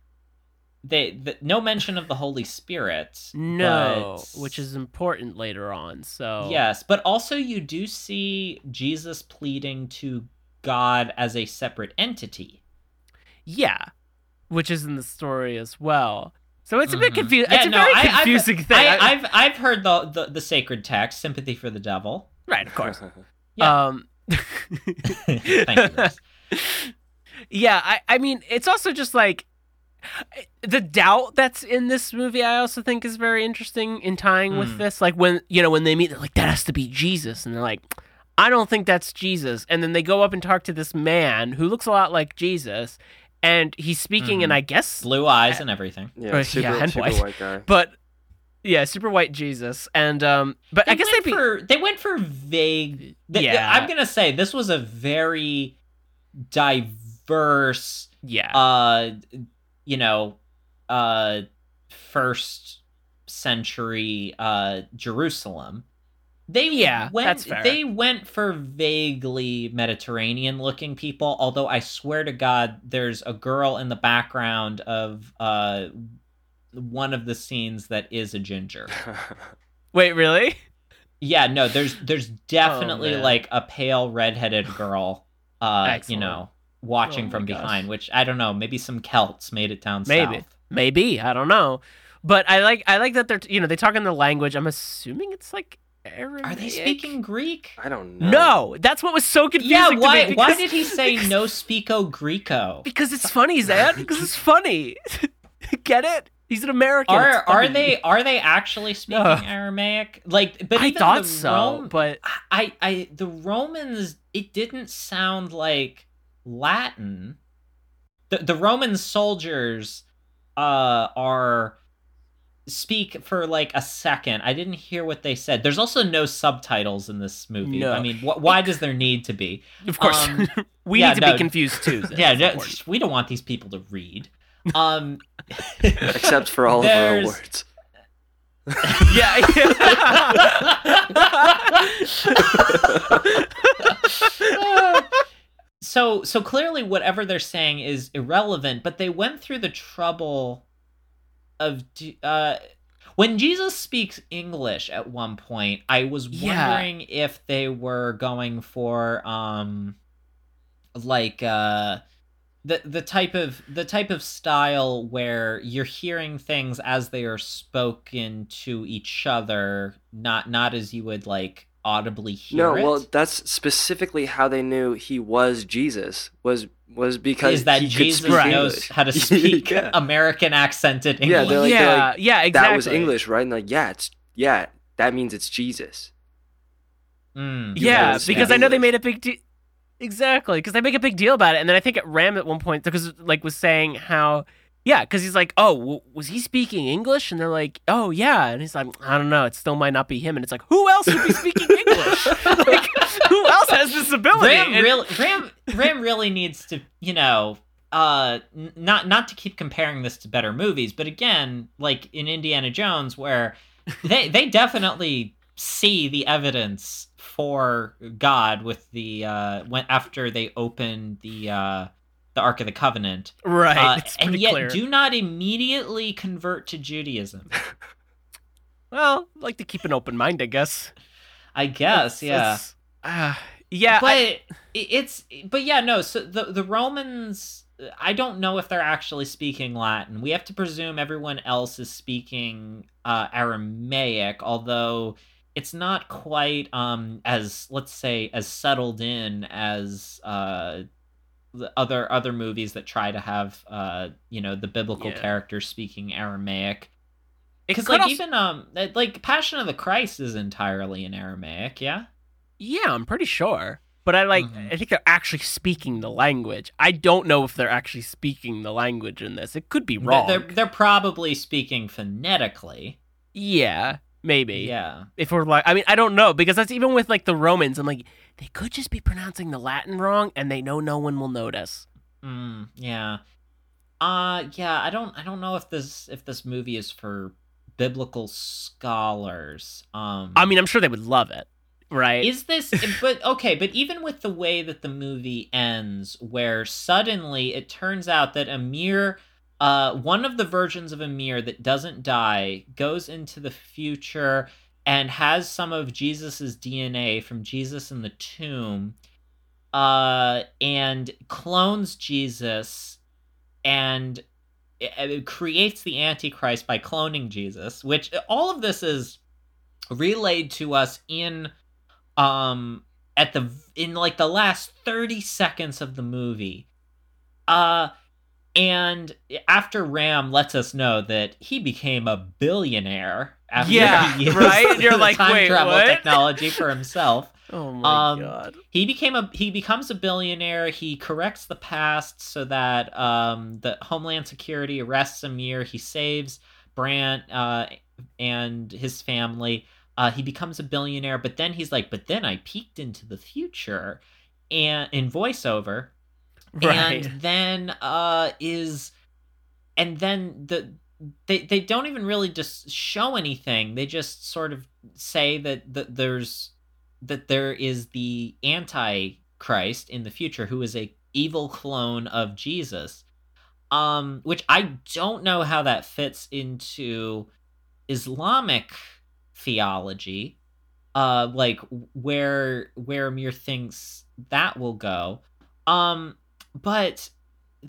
they the, no mention of the Holy Spirit. No, but- which is important later on. So Yes, but also you do see Jesus pleading to God as a separate entity. Yeah. Which is in the story as well. So it's a bit Mhm. confusing. Yeah, it's a no, very I- I've- confusing thing. I, I- I've I've heard the, the the sacred text, sympathy for the devil. right, of course. Yeah. Um Thank you. Yeah, I, I mean, it's also just like the doubt that's in this movie. I also think is very interesting in tying with Mm. this. Like when you know when they meet, they're like, "That has to be Jesus," and they're like, "I don't think that's Jesus." And then they go up and talk to this man who looks a lot like Jesus, and he's speaking, Mhm. and I guess, Blue eyes and everything. yeah, super, yeah, super white. white guy. but yeah, super white Jesus, and um, but I guess they'd be for they went for vague. th- Yeah. I'm gonna say this was a very diverse. yeah, Uh, you know, uh, first century uh Jerusalem. They Yeah, went, that's fair. They went for vaguely Mediterranean looking people. Although I swear to God, there's a girl in the background of uh one of the scenes that is a ginger. wait, really? Yeah, no, there's there's definitely Oh, like a pale redheaded girl uh you know watching Oh, from my gosh. behind, which I don't know, maybe some Celts made it down Maybe. south. Maybe I don't know, but I like I like that they're you know they talk in the language. I'm assuming it's like Aramaic. Are they speaking Greek? I don't know. No, that's what was so confusing. Yeah, to me why why did he say no speako Greco? Because it's funny, Xan. Because it's funny. Get it? He's an American. Are are they are they actually speaking No. Aramaic? Like but I thought so, Rome- but I I the Romans it didn't sound like Latin. The the Roman soldiers uh are speak for like a second. I didn't hear what they said. There's also no subtitles in this movie. No. I mean, wh- why does there need to be? Of course, Um, we yeah, need to no. be confused too. Zach. yeah, no, we don't want these people to read. Um, Except for all of our There's- awards. yeah. so so clearly whatever they're saying is irrelevant but they went through the trouble of uh when jesus speaks english at one point i was Yeah. wondering if they were going for um like uh the the type of the type of style where you're hearing things as they are spoken to each other not not as you would like audibly hear No, it well, that's specifically how they knew he was Jesus. Was was because is that he could Jesus speak knows English. how to speak Yeah. American accented Yeah, English. they're like- yeah, yeah, exactly. That was English, right? And like, yeah, it's yeah, that means it's Jesus. Mm. Yeah, guys because I know they made a big deal. Exactly, because they make a big deal about it, and then I think at Ram at one point because like was saying how yeah, because he's like, oh, w- was he speaking English? And they're like, oh yeah, and he's like, I don't know, it still might not be him, and it's like, who else would be speaking English? like, who else has this ability? Ram And- really Ram Ram really needs to, you know, uh n- not not to keep comparing this to better movies, but again, like in Indiana Jones where they they definitely see the evidence for God with the uh when after they open the uh the Ark of the Covenant. right, Uh, and yet clear. do not immediately convert to Judaism. well, like to keep an open mind, I guess. I guess, It's- yeah. it's- ah, yeah, but I- it's but yeah no so the the romans i don't know if they're actually speaking latin we have to presume everyone else is speaking uh aramaic although it's not quite um as let's say as settled in as uh the other other movies that try to have uh you know the biblical Yeah. characters speaking aramaic because like also- even um like passion of the christ is entirely in aramaic yeah Yeah, I'm pretty sure. But I like Mhm. I think they're actually speaking the language. I don't know if they're actually speaking the language in this. It could be They're- wrong. They're, they're probably speaking phonetically. Yeah, maybe. Yeah. If we're like I mean, I don't know because that's even with like the Romans. I'm like they could just be pronouncing the Latin wrong and they know no one will notice. Mm, yeah. Uh yeah, I don't I don't know if this if this movie is for biblical scholars. Um I mean, I'm sure they would love it, right? is this but okay, but even with the way that the movie ends where suddenly it turns out that Amir uh one of the versions of Amir that doesn't die goes into the future and has some of Jesus's DNA from Jesus in the tomb uh and clones Jesus and it, it creates the antichrist by cloning Jesus which all of this is relayed to us in um at the in like the last 30 seconds of the movie. Uh and after ram lets us know that he became a billionaire after Yeah, right? You're like, time "Wait, travel what?" technology for himself oh my um, god. he became a he becomes a billionaire he corrects the past so that um the homeland security arrests amir he saves brant uh and his family uh he becomes a billionaire but then he's like but then i peeked into the future and in voiceover Right. and then uh is and then the they they don't even really just show anything. They just sort of say that that there's that there is the antichrist in the future who is a evil clone of jesus. Um which i don't know how that fits into islamic theology uh like where where Amir thinks that will go. Um but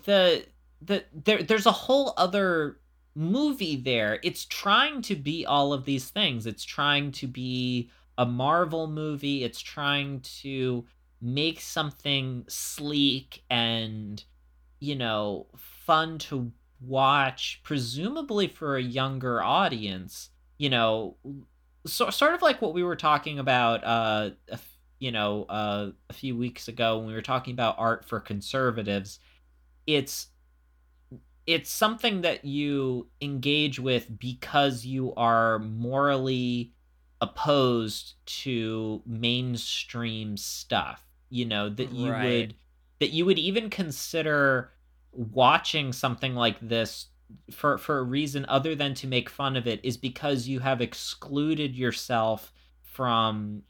the the there there's a whole other movie there it's trying to be all of these things. It's trying to be a marvel movie. It's trying to make something sleek and you know fun to watch presumably for a younger audience you know so, sort of like what we were talking about uh you know uh a few weeks ago when we were talking about art for conservatives. It's it's something that you engage with because you are morally opposed to mainstream stuff you know that you Right. would that you would even consider watching something like this for for a reason other than to make fun of it is because you have excluded yourself from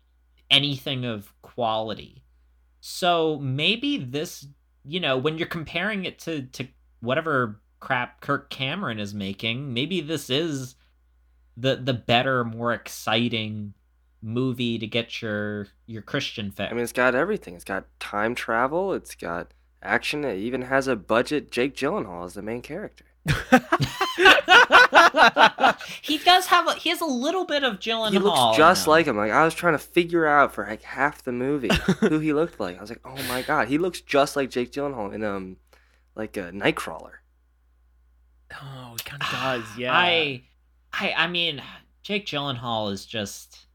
anything of quality so maybe this you know when you're comparing it to to whatever crap Kirk Cameron is making maybe this is the the better more exciting movie to get your your Christian fix I mean, it's got everything. It's got time travel. It's got action. It even has a budget. Jake Gyllenhaal is the main character. he does have a, he has a little bit of Gyllenhaal. he looks just him. like him. Like I was trying to figure out for like half the movie who he looked like. I was like, oh my god, he looks just like Jake Gyllenhaal in um, like a Nightcrawler. Oh, he kind of ah, does. Yeah. I, I, I mean, Jake Gyllenhaal is just.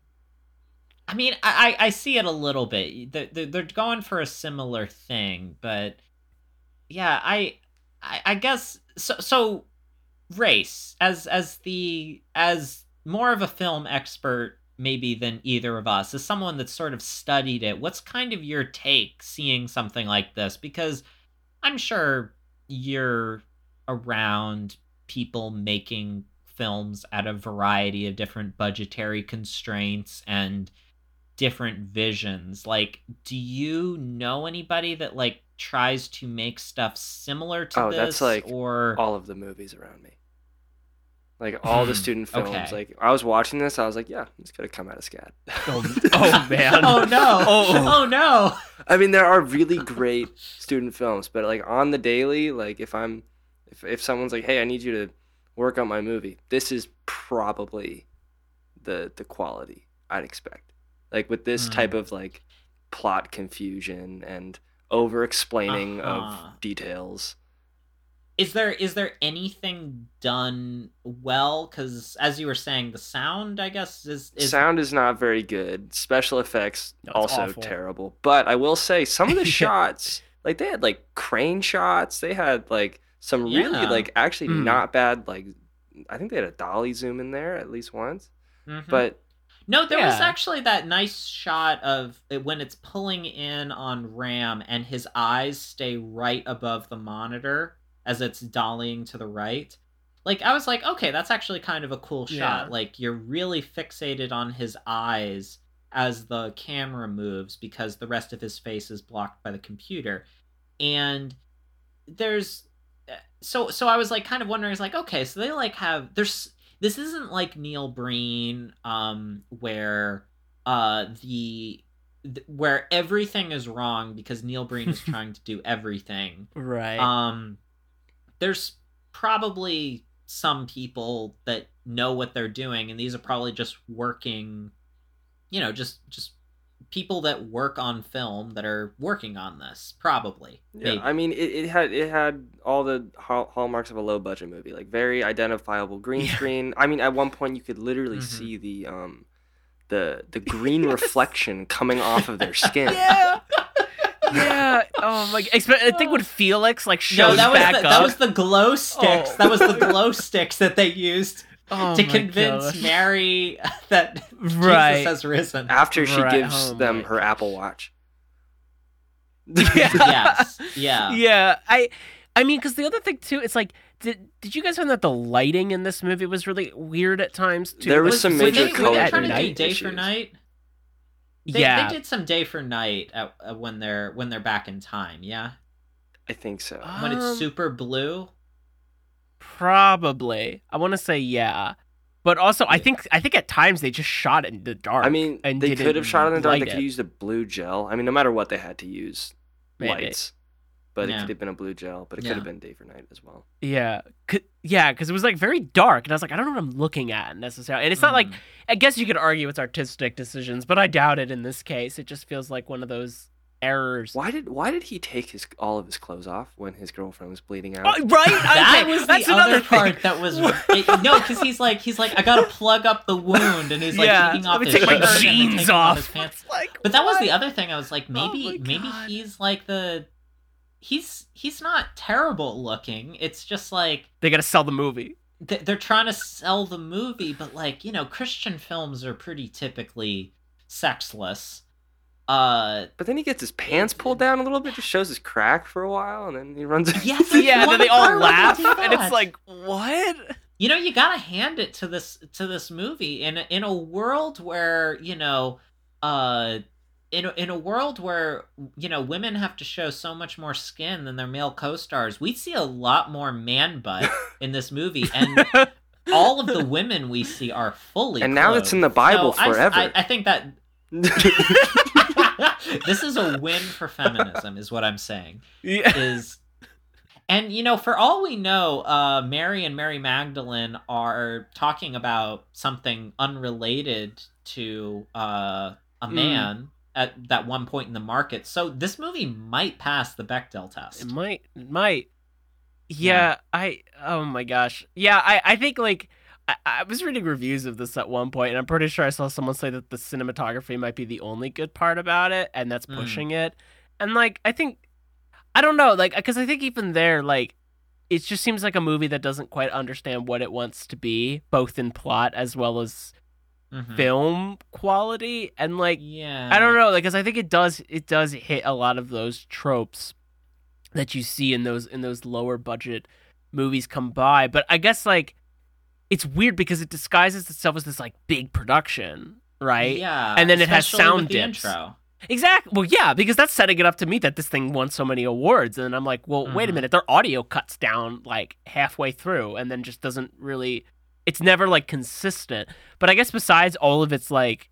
I mean, I, I I see it a little bit. They're, they're, they're going for a similar thing, but yeah, I, I, I guess so. So, Rayce as as the as more of a film expert maybe than either of us as someone that's sort of studied it what's kind of your take seeing something like this because i'm sure you're around people making films at a variety of different budgetary constraints and different visions like do you know anybody that like tries to make stuff similar to Oh, this that's, like, or All of the movies around me. Like all the Hmm, student films. okay. Like I was watching this, I was like, yeah, this could have come out of SCAD. Oh, oh, man. oh no Oh. oh no I mean, there are really great student films, but like on the daily, like if I'm, if if someone's like, hey, I need you to work on my movie, this is probably the the quality I'd expect. Like with this Hmm. type of like plot confusion and over explaining Uh-huh. of details. is there is there anything done well because as you were saying the sound i guess is, is Sound is not very good. Special effects No, also awful. terrible. But I will say some of the shots, like they had like crane shots. They had like some really like actually Hmm. not bad like I think they had a dolly zoom in there at least once. Mhm. But no there was actually that nice shot of it when it's pulling in on ram and his eyes stay right above the monitor as it's dollying to the right like i was like okay that's actually kind of a cool shot Yeah. like you're really fixated on his eyes as the camera moves because the rest of his face is blocked by the computer and there's so so i was like kind of wondering it's like okay so they like have there's this isn't like neil breen um where uh the th- where everything is wrong because neil breen is trying to do everything Right. um there's probably some people that know what they're doing and these are probably just working you know just just people that work on film that are working on this probably yeah, maybe. I mean it, it had it had all the hallmarks of a low budget movie, like very identifiable green Yeah. screen. I mean at one point you could literally Mhm. see the um the the green reflection coming off of their skin. yeah. yeah. Oh my. Expe- I think when Felix like shows no, that was back the, up. that was the glow sticks. Oh. That was the glow sticks that they used oh to convince gosh. Mary that Right. Jesus has risen. After she Right. gives Oh them her Apple Watch. Yeah. yes, yeah. yeah i i mean because the other thing too it's like did did you guys find that the lighting in this movie was really weird at times too There was Like, some major they, color were they at trying to do night day for night. They, yeah they did some day for night at, uh, when they're when they're back in time. Yeah, I think so. when it's Um, super blue. Probably i want to say yeah but also i think i think at times they just shot it in the dark I mean, and they could have shot it in the dark. They could it. have used a blue gel. I mean, no matter what, they had to use Maybe. lights. But it could have been a blue gel. But it Yeah. could have been day for night as well. yeah yeah because it was like very dark and i was like i don't know what i'm looking at necessarily and it's not like Mm. i guess you could argue it's artistic decisions but i doubt it in this case it just feels like one of those errors Why did Why did he take his all of his clothes off when his girlfriend was bleeding out? Oh, right that Okay, was that's the another other part that was it, no, because he's like he's like I gotta plug up the wound, and he's like Yeah, taking let off me his take my shirt and jeans taking off. his pants. like But that was the other thing. I was like, maybe Oh maybe he's like the he's he's not terrible looking. It's just like They got to sell the movie. th- they're trying to sell the movie, but like you know, Christian films are pretty typically sexless. Uh, But then he gets his pants pulled down a little bit, just shows his crack for a while, and then he runs. yeah, there's yeah, then they all laugh, and it's like, what? you know you gotta hand it to this to this movie in a, in a world where you know uh in a, in a world where you know women have to show so much more skin than their male co-stars we see a lot more man butt in this movie and all of the women we see are fully And now it's in the. Bible So I- forever. I, I think that this is a win for feminism is what i'm saying Yeah. is and you know for all we know uh mary and mary magdalene are talking about something unrelated to uh a Mm. man at that one point in the market so this movie might pass the bechdel test It might, it might. Yeah, Yeah. I. Oh my gosh. Yeah, I. I think like I, I was reading reviews of this at one point, and I'm pretty sure I saw someone say that the cinematography might be the only good part about it, and that's Mm. pushing it. And like, I think, I don't know, like, because I think even there, like, it just seems like a movie that doesn't quite understand what it wants to be, both in plot as well as Mhm. film quality, and like. yeah I don't know, like, cause I think it does it does hit a lot of those tropes that you see in those in those lower budget movies come by. But I guess like it's weird because it disguises itself as this like big production, right? yeah And then it has sound dips. intro Exactly. Well, yeah, because that's setting it up to me that this thing won so many awards, and I'm like, well, wait a Mhm. minute, their audio cuts down like halfway through, and then just doesn't really. It's never like consistent. But I guess besides all of its like,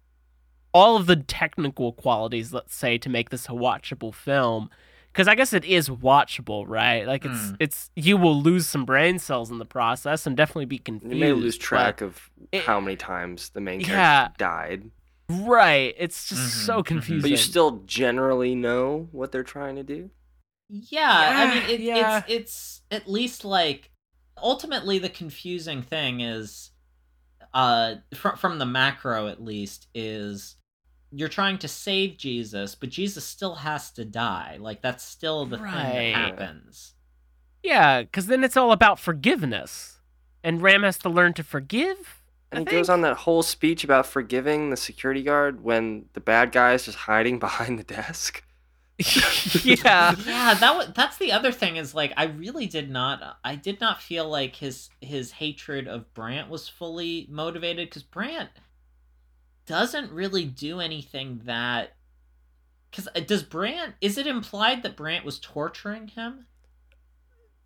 all of the technical qualities, let's say, to make this a watchable film, because I guess it is watchable, right? Like it's Mm. it's you will lose some brain cells in the process and definitely be confused. you may lose track of it- how many times the main character died, right? It's just Mhm, so mhm. confusing. but you still generally know what they're trying to do. Yeah, I mean, it, yeah. it's it's at least like ultimately the confusing thing is, uh, from from the macro at least is you're trying to save Jesus, but Jesus still has to die. Like that's still the thing that happens. Yeah, because then it's all about forgiveness, and Ram has to learn to forgive. And I he goes on that whole speech about forgiving the security guard when the bad guy is just hiding behind the desk. yeah, yeah, that was that's the other thing is like I really did not I did not feel like his his hatred of Brant was fully motivated because Brant doesn't really do anything that because does Brant is it implied that Brant was torturing him?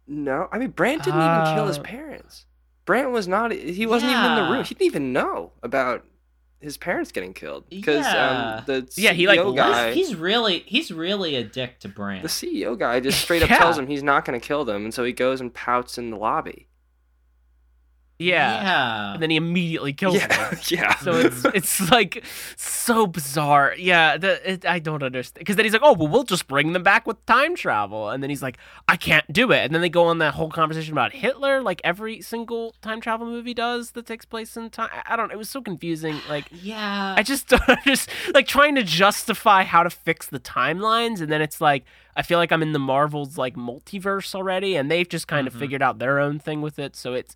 No, I mean Brant didn't even kill his Uh, parents. Brant was not. He wasn't even in the room. He didn't even know about his parents getting killed because Yeah. um, the Yeah, he, like, CEO guy, He's really he's really a dick to Brant. the CEO guy, just straight up Yeah. tells him he's not going to kill them, and so he goes and pouts in the lobby. Yeah, yeah. and then he immediately kills yeah, them. yeah. So it's it's like so bizarre. Yeah, the, it, I don't understand. Because then he's like, "Oh, well, we'll just bring them back with time travel," and then he's like, "I can't do it." And then they go on that whole conversation about Hitler, like every single time travel movie does that takes place in time. I- don't. It was so confusing. Like yeah. I just don't just like trying to justify how to fix the timelines, and then it's like I feel like I'm in the Marvels like multiverse already, and they've just kind of Mhm. figured out their own thing with it. So it's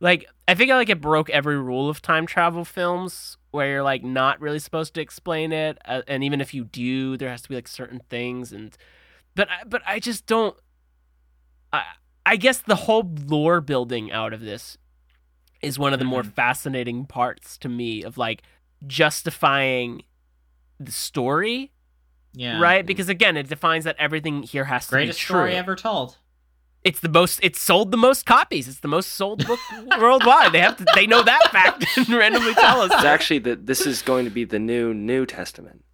like I think like it broke every rule of time travel films, where you're like not really supposed to explain it, uh, and even if you do, there has to be like certain things, and but I, but I just don't. I I guess the whole lore building out of this is one of the more Mhm. fascinating parts to me of like justifying the story, yeah. right? Because again, it defines that everything here has to Greatest be true. story ever told. It's the most. It's sold the most copies. It's the most sold book worldwide. They have to. They know that fact and randomly tell us. It's actually that this is going to be the new New Testament.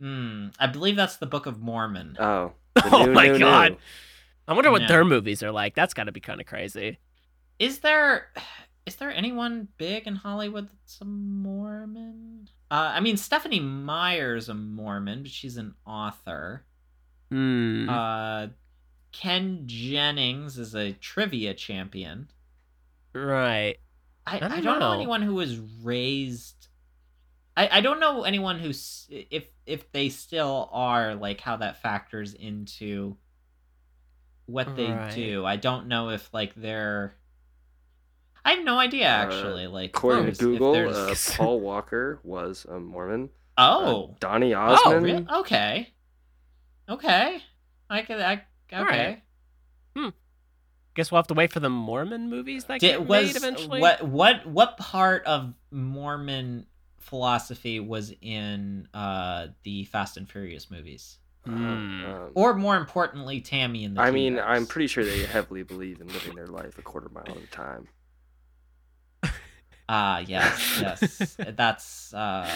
Hmm. I believe that's the Book of Mormon. Oh, the Oh new, my new, God. new. I wonder what Yeah. their movies are like. That's got to be kind of crazy. Is there is there anyone big in Hollywood that's a Mormon? Uh, I mean, Stephenie Meyer's a Mormon, but she's an author. Hmm. Uh, Ken Jennings is a trivia champion. right. I, I don't I don't know know. anyone who was raised. I, I don't know anyone who's if if they still are like how that factors into what they Right. do. I don't know if like they're. I have no idea Uh, actually. like According if to Google, uh, Paul Walker was a Mormon. oh, Uh, Donny oh, Osmond. really? Okay, okay. I could. I okay. right. Guess we'll have to wait for the Mormon movies that Did, get was made eventually. what what what part of Mormon philosophy was in uh the Fast and Furious movies? Hmm. Um, Or more importantly, Tammy and the I mean, T-Rex? I'm pretty sure they heavily believe in living their life a quarter mile at a time. Ah, yes, yes. that's uh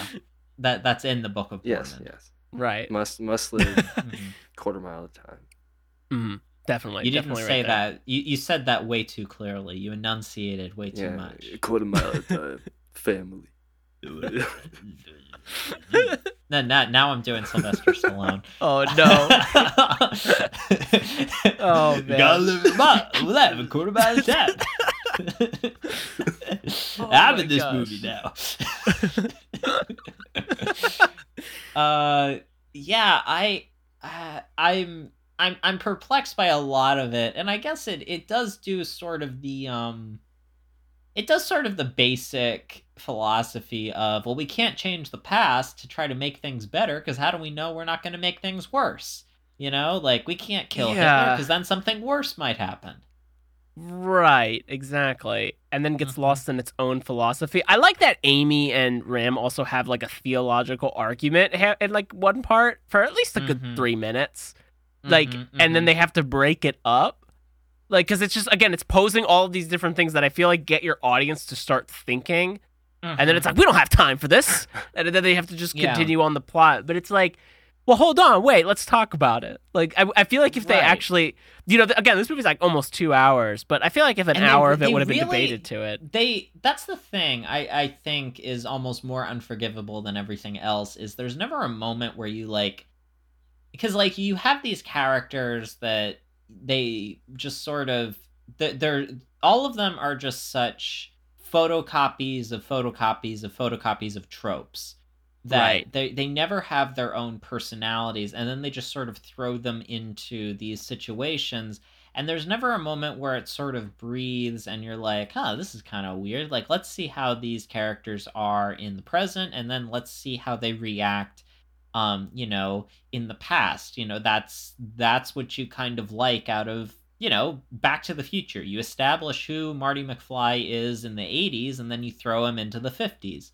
that that's in the Book of Mormon. Yes, yes. Right. Must must live Mhm. quarter mile at a time. Mhm. Definitely. You didn't say right that. You you said that way too clearly. You enunciated way too yeah, much. a quarter mile at a time. Family. no, now, now I'm doing Sylvester Stallone. Oh no. Oh, You man. Gotta live a mile, live a quarter mile at a time. Oh I'm in this gosh. movie now. uh, yeah, I, uh, I'm, I'm, I'm perplexed by a lot of it, and I guess it, it does do sort of the, um, it does sort of the basic philosophy of, well, we can't change the past to try to make things better, because how do we know we're not going to make things worse? You know, like we can't kill Hitler because then something worse might happen. Right, exactly. And then gets lost in its own philosophy. I like that Amy and Ram also have like a theological argument ha- in like one part for at least a good Mhm. three minutes. Like, Mhm, and then mhm. they have to break it up. Like, because it's just, again, it's posing all of these different things that I feel like get your audience to start thinking. And then it's like, we don't have time for this. And then they have to just Yeah. continue on the plot. But it's like, well, hold on, wait, let's talk about it. Like, I, I feel like if they Right. actually, you know, again, this movie's like almost two hours, but I feel like if an And they- hour of it would have been debated to it. they that's the thing I, I think is almost more unforgivable than everything else is there's never a moment where you like because like you have these characters that they just sort of they're, they're all of them are just such photocopies of photocopies of photocopies of tropes that Right. they, they never have their own personalities and then they just sort of throw them into these situations and there's never a moment where it sort of breathes and you're like huh this is kind of weird like let's see how these characters are in the present and then let's see how they react um you know in the past you know that's that's what you kind of like out of you know back to the future you establish who marty mcfly is in the 80s and then you throw him into the 50s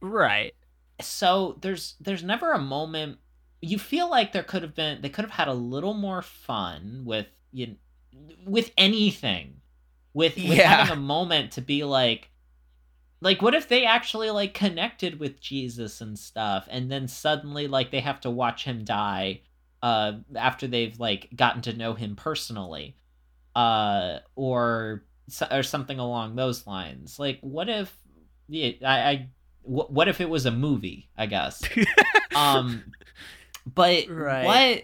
Right. so there's there's never a moment you feel like there could have been they could have had a little more fun with you with anything with, with Yeah. having a moment to be like like what if they actually like connected with Jesus and stuff and then suddenly like they have to watch him die uh after they've like gotten to know him personally uh or or something along those lines like what if yeah I, I what if it was a movie i guess um but Right. what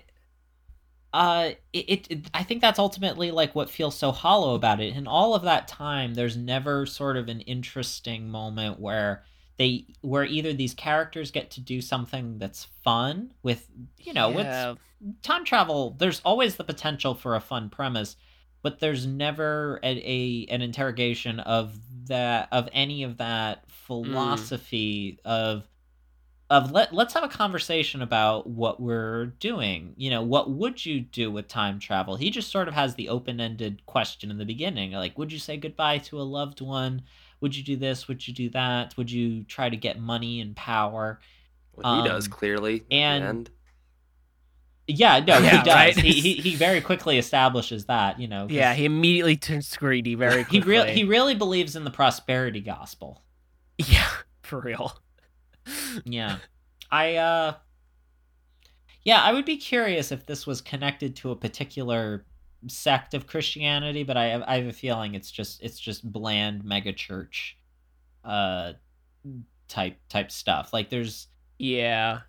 uh it, it, i think that's ultimately like what feels so hollow about it. In all of that time there's never sort of an interesting moment where they where either these characters get to do something that's fun with you know Yeah. with time travel. There's always the potential for a fun premise but there's never a, a an interrogation of that of any of that philosophy of of let let's have a conversation about what we're doing. You know, what would you do with time travel? He just sort of has the open-ended question in the beginning, like would you say goodbye to a loved one? Would you do this? Would you do that? Would you try to get money and power? Well, he does Um, clearly. at the and- end. Yeah, no, Yeah, he does. right? he, he he very quickly establishes that, you know. Yeah, he immediately turns greedy very he quickly. really he really believes in the prosperity gospel. Yeah, for real. Yeah. I uh Yeah, I would be curious if this was connected to a particular sect of Christianity, but I have, I have a feeling it's just it's just bland megachurch uh type type stuff. Like there's Yeah.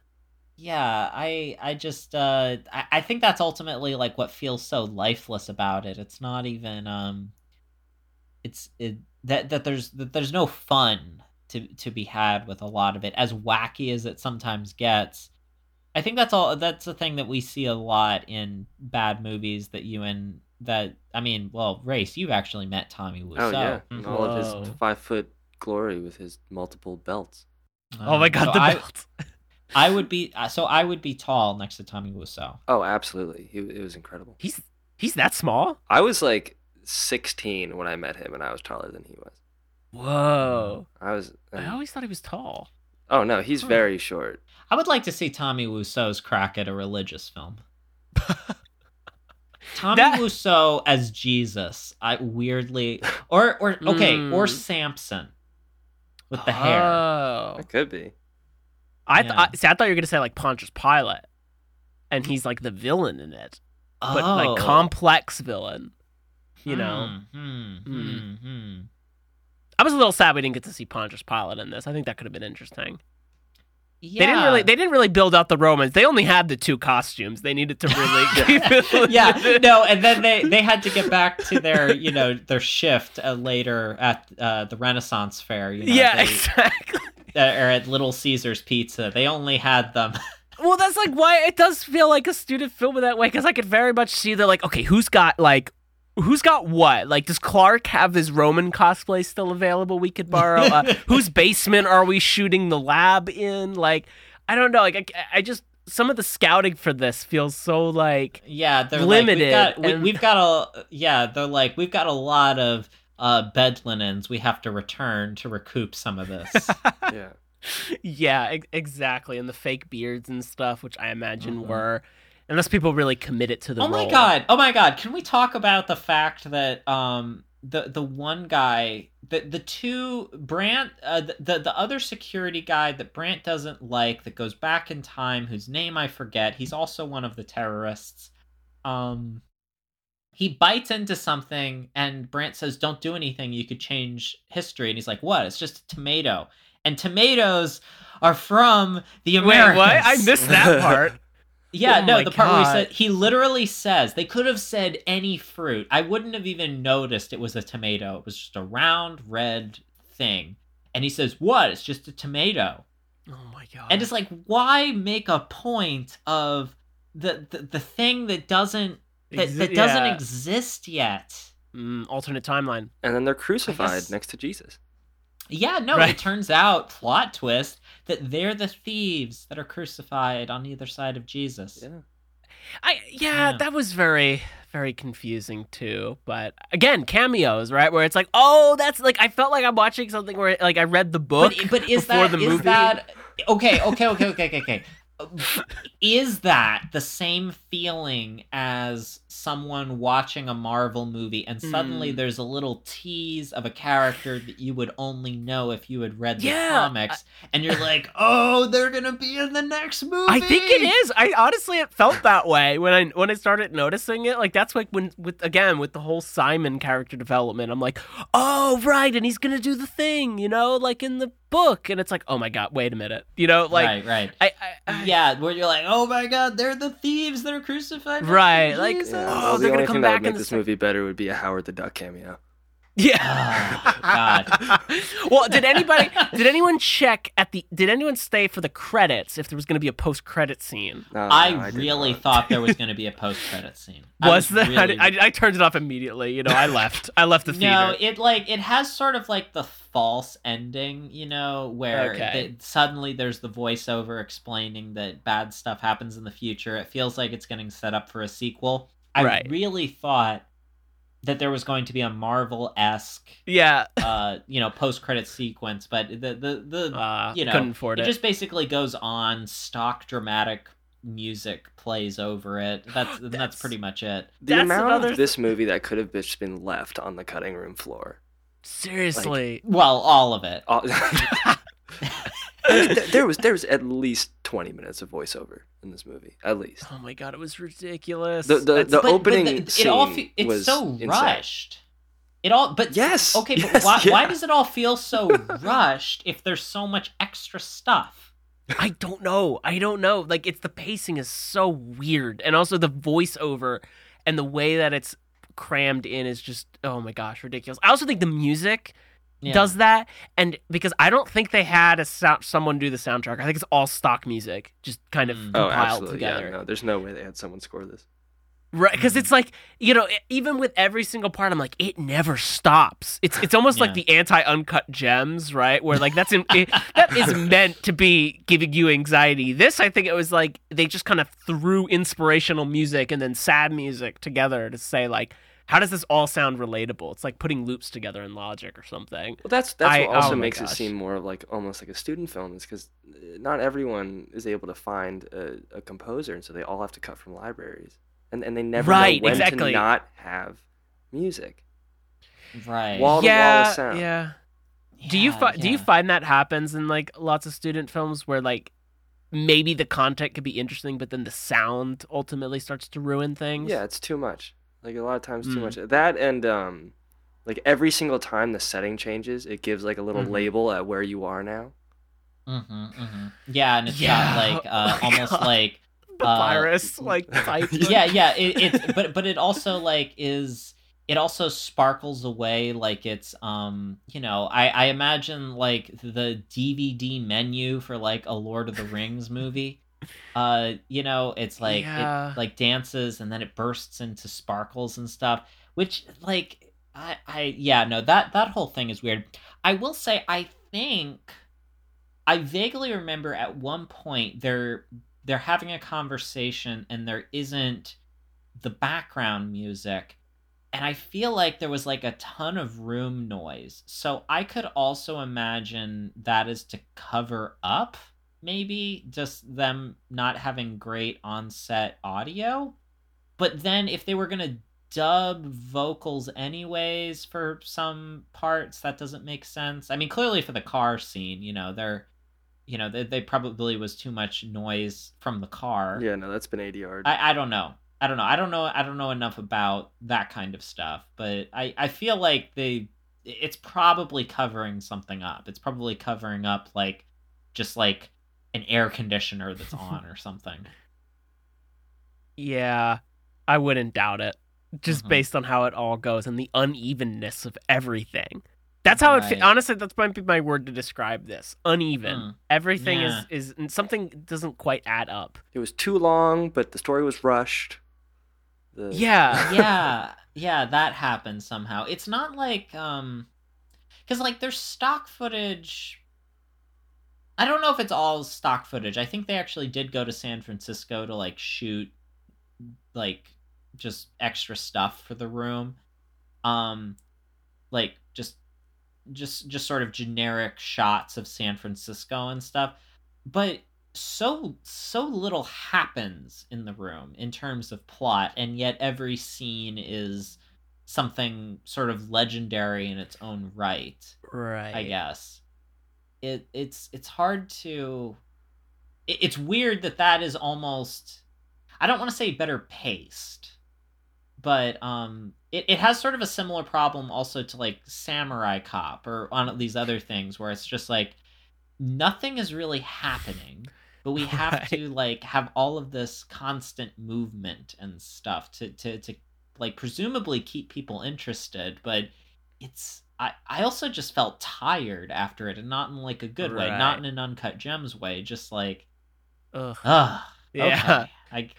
yeah, I I just uh I, I think that's ultimately like what feels so lifeless about it. It's not even um it's it that that there's that there's no fun to to be had with a lot of it as wacky as it sometimes gets. I think that's all that's the thing that we see a lot in bad movies that you and that I mean, well, Rayce, you've actually met Tommy Wiseau. Oh yeah, Mhm. all of his five foot glory with his multiple belts. Oh my Um, god, so the I, belt. I would be uh, so I would be tall next to Tommy Wiseau. Oh, absolutely, he, it was incredible. He's he's that small? I was like 16 when I met him, and I was taller than he was. Whoa. I was. I always thought he was tall. oh no, he's Huh. very short. I would like to see Tommy Wiseau's crack at a religious film. Tommy That- Wiseau as Jesus. I weirdly or or okay, or Mm. Samson with the hair. Oh. It could be. I, Yeah. I see. I thought you were gonna say like Pontius Pilate, and he's like the villain in it, but oh. like complex villain. You know, hmm, hmm. I was a little sad we didn't get to see Pontius Pilate in this. I think that could have been interesting. Yeah. They didn't really. They didn't really build out the Romans. They only had the two costumes. They needed to really yeah, no, and then they they had to get back to their you know their shift uh, later at uh, the Renaissance fair. You know, yeah, they- exactly. uh, or at Little Caesars Pizza. They only had them. Well, that's like why it does feel like a student film in that way because I could very much see they're like, okay, who's got like, who's got what? Like, does Clark have his Roman cosplay still available? We could borrow. Uh, whose basement are we shooting the lab in? Like, I don't know. Like, I, I just some of the scouting for this feels so like Yeah, they're Limited, Like, we've, got, we, and- we've got a yeah. They're like we've got a lot of uh, bed linens we have to return to recoup some of this. Yeah. yeah, ex- exactly, and the fake beards and stuff, which I imagine Mhm. were. Unless people really commit it to the oh my god! Oh my god! Can we talk about the fact that um the the one guy the the two Brant uh, the, the the other security guy that Brant doesn't like that goes back in time whose name I forget. He's also one of the terrorists. Um, he bites into something and Brant says, "Don't do anything. You could change history." And he's like, "What? It's just a tomato." And tomatoes are from the Wait, Americans. what? I missed that part. Yeah, Oh no, my the part where he said he literally says they could have said any fruit. I wouldn't have even noticed it was a tomato. It was just a round red thing. And he says, "What? It's just a tomato." Oh my god! And it's like, why make a point of the the, the thing that doesn't that, Exi- that doesn't yeah. exist yet? Mm, alternate timeline. And then they're crucified guess- next to Jesus. Yeah, no, Right. it turns out plot twist that they're the thieves that are crucified on either side of Jesus. Yeah. I yeah, Yeah. that was very very confusing too. But again, cameos, right? Where it's like, oh, that's like I felt like I'm watching something where like I read the book. But, but is before that the is movie. that okay? Okay, okay, okay, okay, okay. Is that the same feeling as someone watching a Marvel movie and suddenly Mm. there's a little tease of a character that you would only know if you had read the Yeah, comics, and you're like, oh, they're gonna be in the next movie. I think it is. I honestly it felt that way when I when I started noticing it. Like that's like when with again with the whole Simon character development. I'm like, oh right, and he's gonna do the thing, you know, like in the book. And it's like, oh my god, wait a minute, you know, like right, right. I, I, I yeah, where you're like, oh my god, they're the thieves that are crucified. to Right, like, Jesus. Yeah, Oh, well, they're the gonna only thing that would make this sec- movie better would be a Howard the Duck cameo. yeah. Oh, God. well, did anybody did anyone check at the did anyone stay for the credits if there was going to be a post credit scene? No, I, no, did really not. thought there was going to be a post-credit scene. I Was there? I, really- I, I turned it off immediately. You know, I left. I left the theater. No, it like it has sort of like the false ending, you know, where Okay. the- suddenly there's the voiceover explaining that bad stuff happens in the future. It feels like it's getting set up for a sequel. I Right. really thought that there was going to be a Marvel esque, yeah. uh, you know, post credit sequence, but the the the Uh, you know, couldn't afford it it. just basically goes on. Stock dramatic music plays over it. That's that's, That's- pretty much it. The That's amount another of this movie that could have just been left on the cutting room floor. Seriously. Well, all of it. All- Th- there was there was at least twenty minutes of voiceover in this movie, at least. oh my god, it was ridiculous. The- the- the- But- but opening it all scene fe- it's was so insane. rushed. It all, but Yes. okay, but why, yeah. why does it all feel so rushed if there's so much extra stuff? I don't know. I don't know. Like it's the pacing is so weird, and also the voiceover and the way that it's crammed in is just oh my gosh, ridiculous. I also think the music Yeah. does that, and because I don't think they had a sound, someone do the soundtrack. I think it's all stock music, just kind of Mm. Oh, compiled absolutely. together. Yeah, no, there's no way they had someone score this. Right, because Mhm. it's like you know, even with every single part, I'm like, it never stops. It's it's almost Yeah. like the anti-uncut gems, right? Where like that's in, it, that is meant to be giving you anxiety. This, I think, it was like they just kind of threw inspirational music and then sad music together to say like, how does this all sound relatable? It's like putting loops together in Logic or something. Well, that's that's I- what also oh my makes it seem more like almost like a student film, is because uh, not everyone is able to find a, a composer, and so they all have to cut from libraries, and and they never Right, know when exactly. to not have music. Right. Wall to wall yeah, of sound. yeah. do you Yeah, do you find that happens in like lots of student films where like maybe the content could be interesting, but then the sound ultimately starts to ruin things? Yeah, it's too much. Like a lot of times, too Mm. much. That and um, like every single time the setting changes, it gives like a little Mhm. label at where you are now. Mm-hmm, mm-hmm. Yeah, and it's Yeah. got like uh, Oh almost God. like the Uh, virus like yeah, yeah. It, it's but but it also like is it also sparkles away like it's um you know I I imagine like the DVD menu for like a Lord of the Rings movie. Uh, you know, it's like Yeah. it like dances and then it bursts into sparkles and stuff, which like I I yeah no that that whole thing is weird. I will say I think I vaguely remember at one point they're they're having a conversation and there isn't the background music and I feel like there was like a ton of room noise. So I could also imagine that is to cover up maybe just them not having great on-set audio. But then if they were going to dub vocals anyways for some parts that doesn't make sense. I mean clearly for the car scene, you know, they're you know, they, they probably was too much noise from the car. Yeah, no, that's been ADR. I, I don't know. I don't know. I don't know. I don't know enough about that kind of stuff, but I, I feel like they it's probably covering something up. It's probably covering up like just like an air conditioner that's on or something. Yeah, I wouldn't doubt it. Just Mhm. based on how it all goes and the unevenness of everything. That's how it. Right. Fe- honestly, that's might be my word to describe this. Uneven. Hmm. Everything Yeah. is is something doesn't quite add up. it was too long, but the story was rushed. The, Yeah. yeah, yeah, that happened somehow. It's not like um cuz like there's stock footage I don't know if it's all stock footage. I think they actually did go to San Francisco to like shoot like just extra stuff for the room. Um like just just just sort of generic shots of San Francisco and stuff. But so so little happens in the room in terms of plot and yet every scene is something sort of legendary in its own right Right. i guess it it's it's hard to it, it's weird that that is almost i don't want to say better paced but um it, it has sort of a similar problem also to like samurai cop or on these other things where it's just like nothing is really happening but we have Right. to like have all of this constant movement and stuff to to to like presumably keep people interested but it's i i also just felt tired after it and not in like a good way not in an uncut gems way just like Ugh. ugh Yeah. okay. i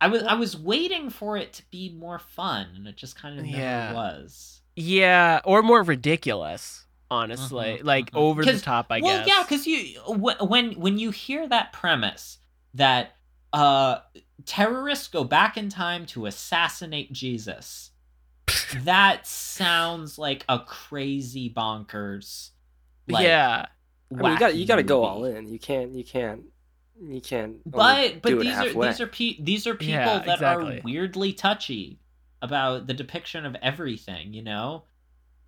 i was i was waiting for it to be more fun and it just kind of never Yeah. was Yeah, or more ridiculous. Honestly, Mhm, like mhm. over the top. I guess. well guess. yeah because you wh- when when you hear that premise that uh terrorists go back in time to assassinate jesus that sounds like a crazy bonkers like, yeah. I mean, you got you got to go all in. You can't you can't you can't. but but these are these are pe- these are people Yeah, that exactly. are weirdly touchy about the depiction of everything you know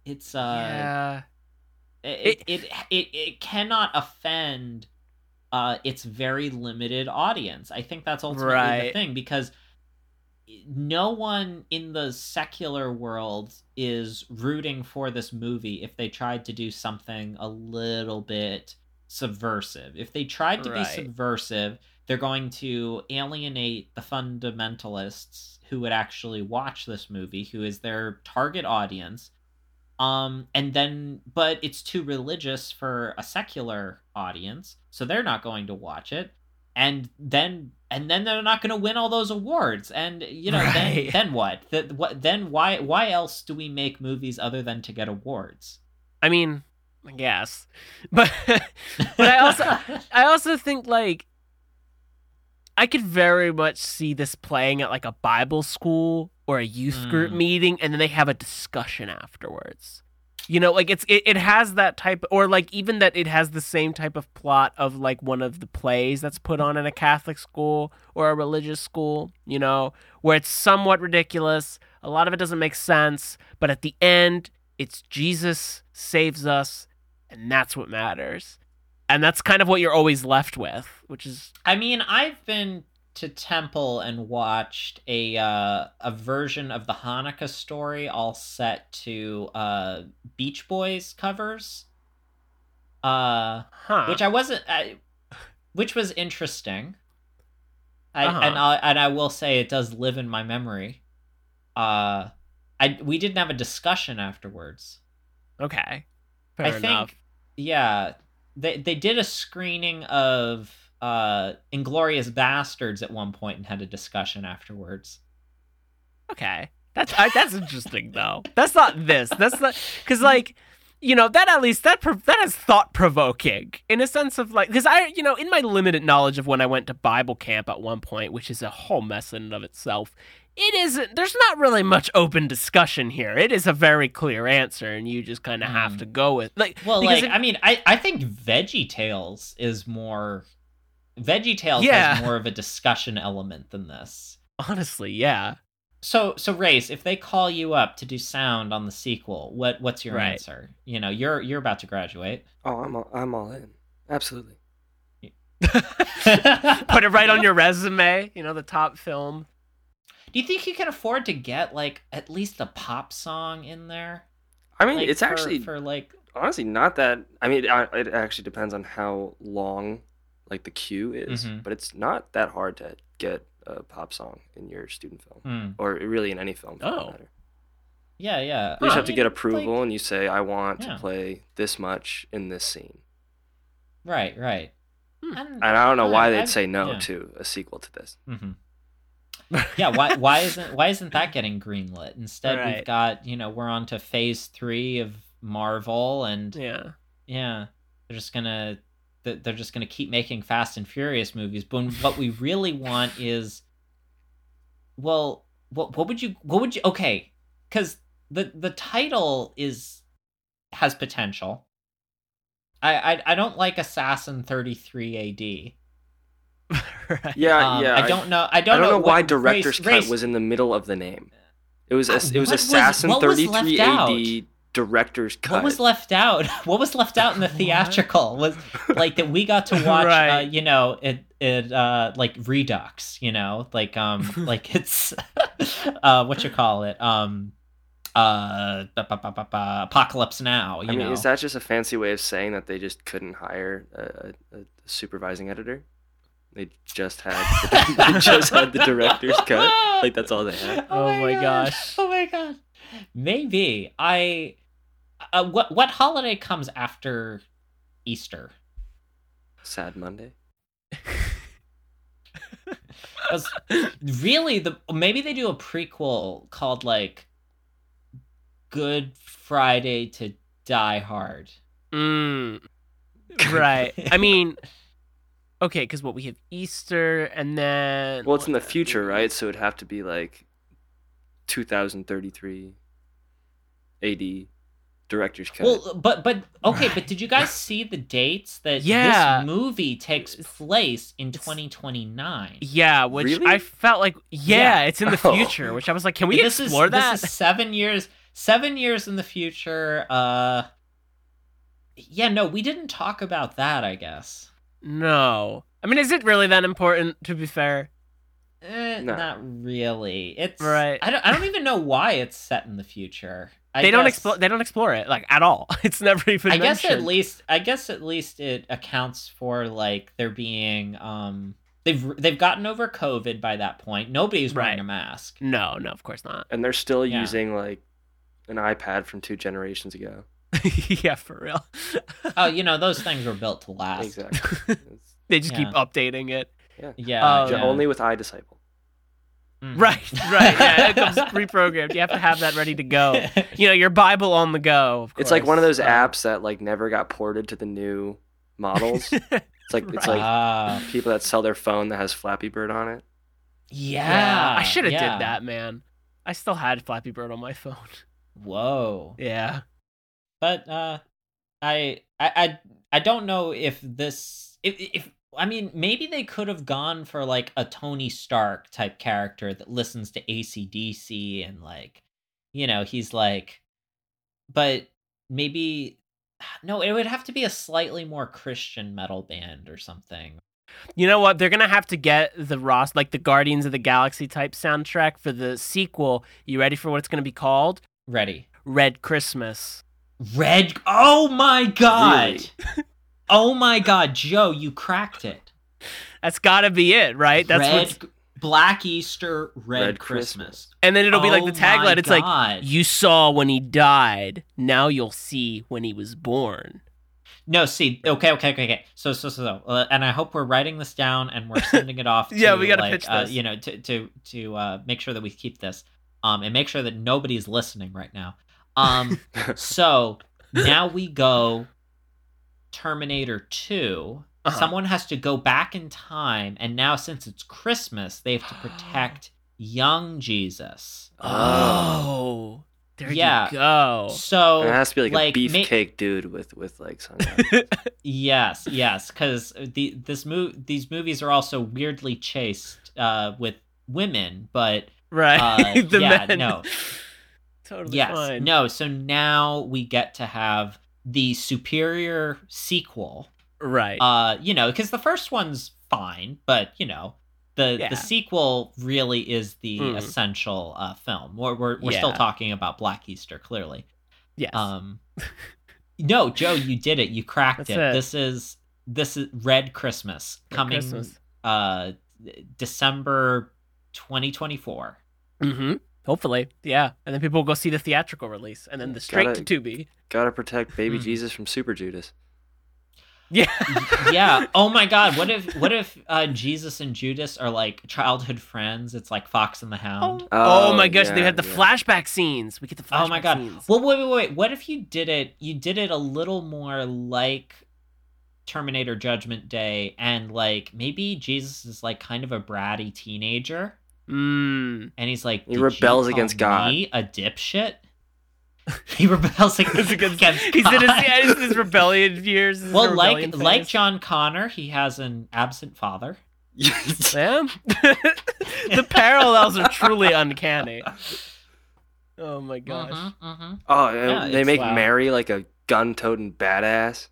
it's uh yeah. it it, it it cannot offend uh its very limited audience. I think that's ultimately the thing because no one in the secular world is rooting for this movie if they tried to do something a little bit subversive. If they tried to be subversive, they're going to alienate the fundamentalists who would actually watch this movie, who is their target audience. Um and then but it's too religious for a secular audience so they're not going to watch it and then and then they're not going to win all those awards and you know then Right. then what the, what then why why else do we make movies other than to get awards I mean, I guess, but but I also I also think like I could very much see this playing at like a Bible school or a youth group Mm. meeting, and then they have a discussion afterwards. You know, like it's it, it has that type, or like even that it has the same type of plot of like one of the plays that's put on in a Catholic school or a religious school. You know, where it's somewhat ridiculous. A lot of it doesn't make sense, but at the end, it's Jesus saves us, and that's what matters. And that's kind of what you're always left with, which is I mean, I've been to Temple and watched a uh, a version of the Hanukkah story, all set to uh, Beach Boys covers, uh, huh. which I wasn't, I, which was interesting. I, Uh-huh. And I and I will say it does live in my memory. Uh, I we didn't have a discussion afterwards. okay. Fair I enough. think, yeah, they they did a screening of uh Inglourious Basterds at one point and had a discussion afterwards. Okay, that's I, that's interesting though. That's not this. That's not because like you know that at least that pro- that is thought provoking in a sense of like because I you know in my limited knowledge of when I went to Bible camp at one point, which is a whole mess in and of itself. It isn't. There's not really much open discussion here. It is a very clear answer, and you just kind of have Hmm. to go with like. Well, like it- I mean, I I think Veggie Tales is more Veggie Tales Yeah. has more of a discussion element than this. honestly, yeah. So so Rayce, if they call you up to do sound on the sequel, what what's your Right. answer? You know, you're you're about to graduate. Oh, I'm all, I'm all in. Absolutely. Put it right on your resume. You know the top film. Do you think you can afford to get like at least a pop song in there? I mean, Like, it's for- actually for like honestly not that. I mean, I, uh, it actually depends on how long like the queue is, Mhm. but it's not that hard to get a pop song in your student film, hmm. or really in any film. For Oh. matter. Yeah, yeah. You just I have to mean, get like- approval, and you say, "I want Yeah. to play this much in this scene." right, right. Hmm. And- And I don't know why I- they'd I- say no yeah. to a sequel to this. Mhm. yeah, why why isn't why isn't that getting greenlit? Instead, we've got you know we're on to phase three of Marvel, and Yeah. yeah, they're just gonna th- they're just gonna keep making Fast and Furious movies. But what we really want is, well, what what would you what would you okay? Because the the title is has potential. I I, I don't like Assassin thirty three A.D. right. Yeah, Um, yeah. I don't know. I I don't, don't know what- why director's race- cut race- was in the middle of the name. It was Uh, it was what Assassin was 33 left AD director's cut. What was left out? What was left out in the theatrical was like that we got to watch. uh, you know, it it uh like Redux. You know, like um like it's uh what you call it um uh ba- ba- ba- ba- ba- Apocalypse Now. You I mean, know, is that just a fancy way of saying that they just couldn't hire a, a, a supervising editor? They just had they just had the director's cut. Like that's all they had. Oh my God. gosh. Oh my god. Maybe I. Uh, what what holiday comes after Easter? Sad Monday. really the maybe they do a prequel called like Good Friday to Die Hard. Mm, right. I mean, okay, because what we have Easter and then. Well, it's in the future, right? So it'd have to be like 2033 AD director's cut. Well, but but okay, but did you guys see the dates that Yeah. this movie takes place in 2029? Yeah, which Really? I felt like, yeah, Yeah. it's in the Oh. future, which I was like, can we this explore is, that? This is seven years. Seven years in the future. Uh, yeah, no, we didn't talk about that. I guess. No. I mean, is it really that important, to be fair? Eh, No. Not really. It's Right. I don't. I don't even know why it's set in the future. I they don't explore. They don't explore it like at all. It's never even. I guess at least. I guess at least it accounts for like there being. Um, they've they've gotten over COVID by that point. Nobody's wearing Right. a mask. No, no, of course not. and they're still Yeah. using like an iPad from two generations ago. yeah, for real. Oh, you know those things were built to last. Exactly. They just keep updating it. Yeah, Oh, Ju- yeah. Only with I Disciple. Mhm. Right, right. Yeah, it comes pre-programmed. You have to have that ready to go. You know, your Bible on the go. Of It's like one of those apps that like never got ported to the new models. it's like it's like Ah, people that sell their phone that has Flappy Bird on it. yeah, I should have yeah. did that, man. I still had Flappy Bird on my phone. Whoa. Yeah. but uh I, I i i don't know if this if if i mean maybe they could have gone for like a tony stark type character that listens to acdc and like you know he's like but maybe no it would have to be a slightly more christian metal band or something You know what? They're gonna have to get the Ross, like the Guardians of the Galaxy type soundtrack for the sequel. You ready for what it's gonna be called? ready Red Christmas. red oh my god Really? oh my god joe you cracked it That's gotta be it, right? That's red what's black easter red, Red christmas. Christmas. and then it'll be like Oh the tagline. my It's like you saw when he died. Now you'll see when he was born. No, see, okay, okay, okay, okay. So, so, so, so uh, and I hope we're writing this down and we're sending it off. To, Yeah, we gotta like, pitch uh, this. you know, to to to uh, make sure that we keep this, um, and make sure that nobody's listening right now. Um, so now we go Terminator 2 Uh-huh. Someone has to go back in time, and now since it's Christmas, they have to protect young Jesus. Oh, there Yeah. you go. So And it has to be like, like, a ma- beefcake dude with with like sunglasses. Yes, yes, because the this move these movies are also weirdly chased uh, with women, but Right. Uh, the yeah, men. no. Totally yes, fine. no. So now we get to have the superior sequel. Right. Uh, you know, because the first one's fine, but you know, the Yeah. the sequel really is the Mm. essential uh, film. We're we're, we're still talking about Black Easter, clearly. yes. Um, no, Joe, you did it. You cracked it. it. This is this is Red Christmas Red coming Christmas. uh December 2024. Mm-hmm. Hopefully, yeah. And then people will go see the theatrical release, and then the straight Gotta- to Tubi. Gotta protect baby Hmm. Jesus from Super Judas. Yeah. yeah. Oh my God. What if what if uh, Jesus and Judas are like childhood friends? It's like Fox and the Hound. Oh, Oh, my gosh, they had the yeah. flashback scenes. We get the flashback Oh, my God. scenes. Well, wait, wait, wait. What if you did it? You did it a little more like Terminator Judgment Day, and like maybe Jesus is like kind of a bratty teenager. Mm. and he's like, He "Did you rebels call against God." me a dipshit. he rebels against, Against- against He's in his, God. yeah, his, his rebellion years. his well, rebellion like like. John Connor, he has an absent father. Yeah. the parallels are truly uncanny. Oh my gosh. Mhm, mhm. oh, Yeah, they make wow. Mary like a gun-toting badass.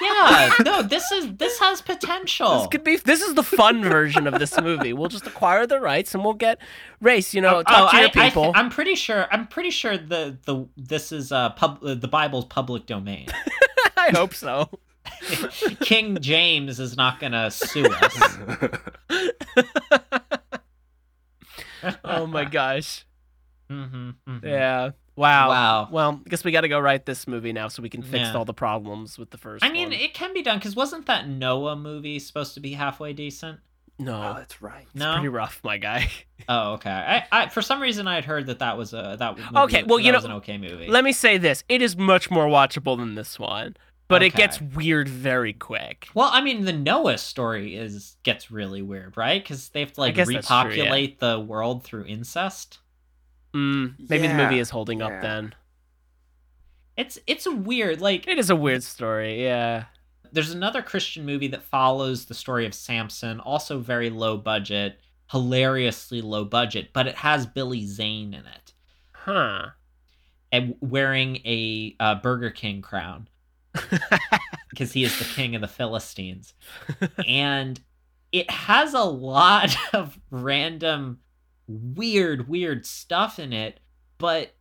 Yeah, no, this is this has potential. This could be. This is the fun version of this movie. We'll just acquire the rights and we'll get Rayce. You know, talk to Oh, I, your I, people. am pretty sure. I'm pretty sure the the this is uh pub uh, the Bible's public domain. I hope so. King James is not gonna sue us. Oh my gosh. hmm Yeah. Wow. Wow. Well, I guess we got to go write this movie now so we can fix Yeah. all the problems with the first. I mean, one. it can be done because wasn't that Noah movie supposed to be halfway decent? no, oh, that's right. it's No. pretty rough, my guy. Oh, okay. I, I for some reason I had heard that that was a that movie, Okay, well, that you was know, an okay movie. Let me say this: it is much more watchable than this one, but it gets weird very quick. well, I mean, the Noah story is gets really weird, right? Because they have to like guess that's true, yeah. repopulate the world through incest. Mm, maybe the movie is holding up then. It's it's a weird. Like It is a weird story. Yeah. there's another Christian movie that follows the story of Samson, also very low budget, hilariously low budget, but it has Billy Zane in it. Huh. and wearing a uh, Burger King crown because he is the king of the Philistines. and it has a lot of random, weird, weird stuff in it, but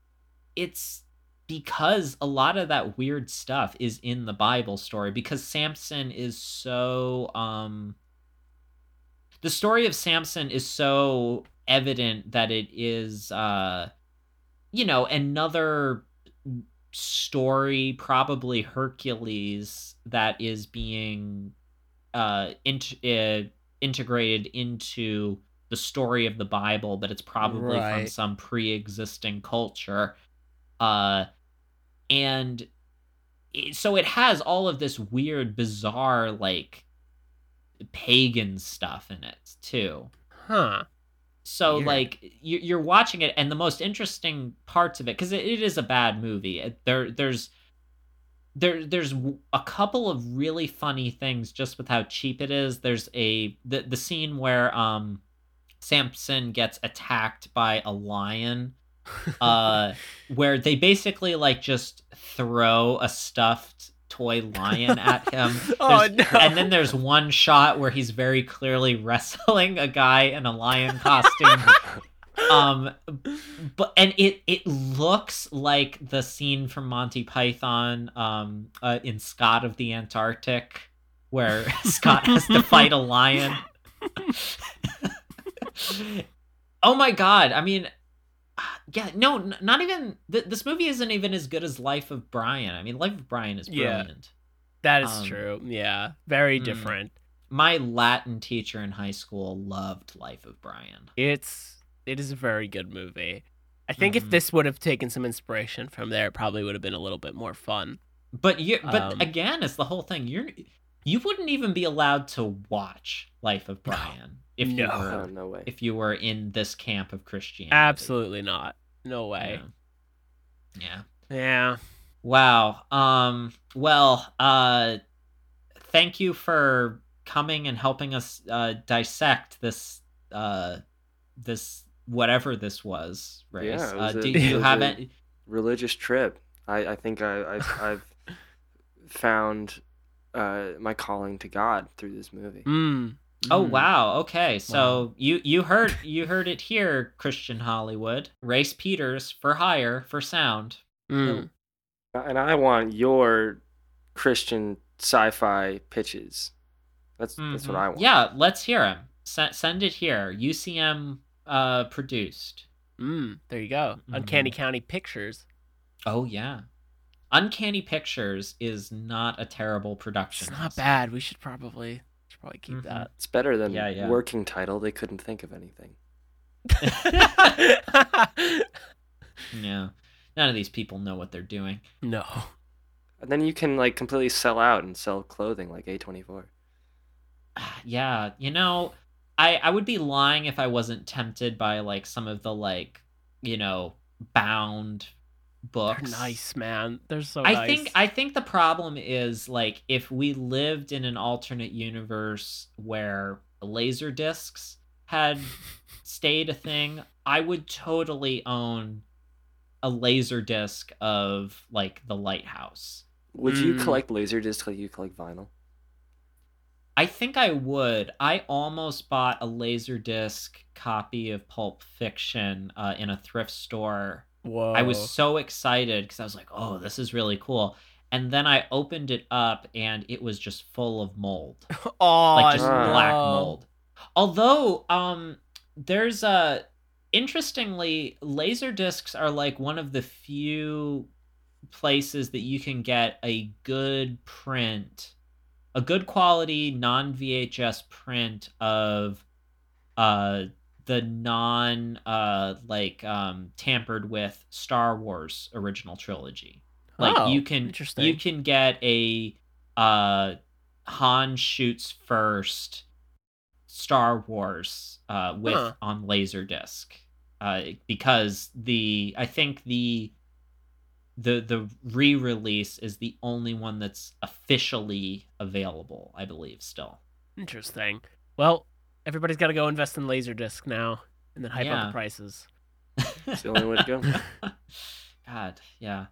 it's because a lot of that weird stuff is in the Bible story because Samson is so um the story of Samson is so evident that it is uh you know another story probably Hercules that is being uh, int- uh integrated into the story of the Bible, but it's probably from some pre-existing culture. Uh and it, so it has all of this weird bizarre like pagan stuff in it too. Huh. So Weird. like you- you're watching it, and the most interesting parts of it, because it, it is a bad movie. There, there's, there, there's a couple of really funny things just with how cheap it is. There's a the the scene where um, Samson gets attacked by a lion, uh, where they basically like just throw a stuffed toy lion at him. oh no. And then there's one shot where he's very clearly wrestling a guy in a lion costume. um but and it it looks like the scene from Monty Python um uh, in Scott of the Antarctic where Scott has to fight a lion. Oh my god, I mean yeah, no, not even th- this movie isn't even as good as Life of Brian. I mean, Life of Brian is Yeah. brilliant that is um, true. Yeah. Very mm. different. my Latin teacher in high school loved Life of Brian. It's it is a very good movie. I think if Mhm. this would have taken some inspiration from there, it probably would have been a little bit more fun. But you but Um, again, it's the whole thing. You're you wouldn't even be allowed to watch Life of Brian if you were no way. if you were in this camp of Christianity. Absolutely not. No way. Yeah. yeah. Yeah. Wow. Um well, uh thank you for coming and helping us uh dissect this uh this whatever this was, Rayce. Yeah, was uh, a- do it you have a- any Religious trip. I, I think I, I've, I've found uh, my calling to God through this movie. Mm. Oh Mm. wow. Okay. So Wow. you you heard you heard it here, Christian Hollywood. Rayce Peters for hire for sound. Mm. And I want your Christian sci-fi pitches. That's that's what Mhm. I want. Yeah, let's hear them. S- send it here. UCM uh produced. Mm. There you go. Uncanny Mhm. County Pictures. Oh yeah. Uncanny Pictures is not a terrible production. It's not bad. We should probably should probably keep Mhm. that. It's better than Yeah, yeah. working title. They couldn't think of anything. Yeah. None of these people know what they're doing. no. And then you can like completely sell out and sell clothing like A24. yeah, you know, I I would be lying if I wasn't tempted by like some of the like, you know, bound They're books. nice, man. They're so I nice. think I think the problem is like if we lived in an alternate universe where laser discs had stayed a thing, I would totally own a laser disc of like the lighthouse. Would you Mm. collect laser discs like you collect vinyl? I think I would. I almost bought a laser disc copy of Pulp Fiction uh, in a thrift store. Whoa. I was so excited because I was like, "Oh, this is really cool." And then I opened it up, and it was just full of mold, oh, like just no. black mold. Although, um, there's a interestingly, laser discs are like one of the few places that you can get a good print, a good quality non VHS print of uh the non uh like um tampered with Star Wars original trilogy. Like Oh, you can interesting. you can get a uh Han shoots first Star Wars uh with Huh. on Laserdisc. Uh because the I think the the the re-release is the only one that's officially available, I believe still. Interesting. Well, everybody's got to go invest in Laserdisc now, and then hype up the prices. It's the only way to go. God, yeah.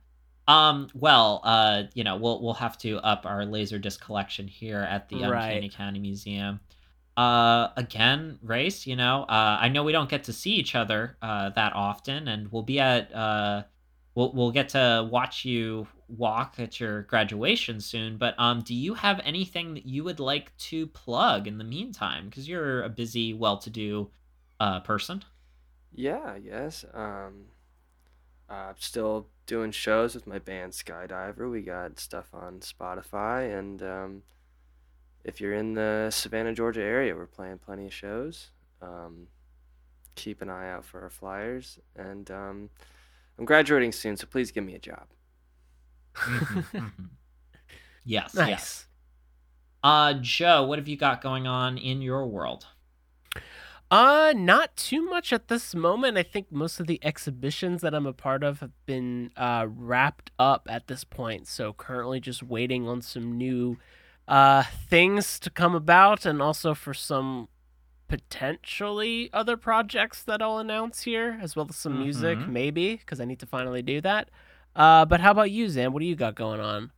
Um, well, uh, you know, we'll we'll have to up our laserdisc collection here at the Right. Uncanny County Museum. Uh, again, Rayce. You know, uh, I know we don't get to see each other uh, that often, and we'll be at uh, we'll we'll get to watch you walk at your graduation soon. But um, do you have anything that you would like to plug in the meantime? Because you're a busy, well-to-do uh person. Yeah, yes. Um, uh, still doing shows with my band Skydiver. We got stuff on Spotify, and um, if you're in the Savannah, Georgia area, we're playing plenty of shows. Um, keep an eye out for our flyers. And um, I'm graduating soon, so please give me a job. Yes, Nice. yes. Uh, Joe, what have you got going on in your world? Uh, not too much at this moment. I think most of the exhibitions that I'm a part of have been uh, wrapped up at this point. So currently just waiting on some new uh, things to come about and also for some potentially other projects that I'll announce here, as well as some music, Mhm. maybe, because I need to finally do that. Uh, but how about you, Xan? What do you got going on?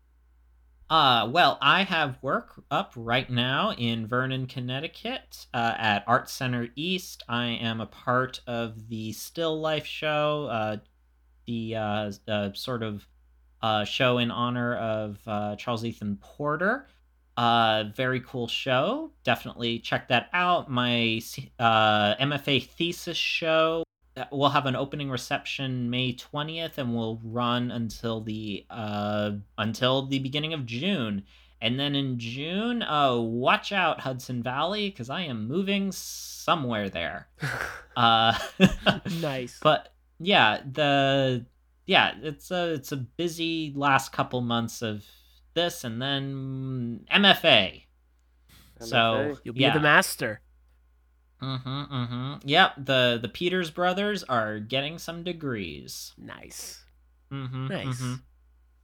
Uh, well, I have work up right now in Vernon, Connecticut, uh, at Art Center East. I am a part of the Still Life show, uh, the uh, uh, sort of uh, show in honor of uh, Charles Ethan Porter. Uh, very cool show. Definitely check that out. My uh, MFA thesis show uh, we'll have an opening reception May 20th and we'll run until the uh until the beginning of June. And then in June, uh watch out Hudson Valley cuz I am moving somewhere there. Uh nice. but yeah, the yeah, it's a it's a busy last couple months of this and then MFA. So, You'll be yeah. the master. Mhm, mhm. Yep, the the Peters brothers are getting some degrees. Nice. Mm-hmm, Nice.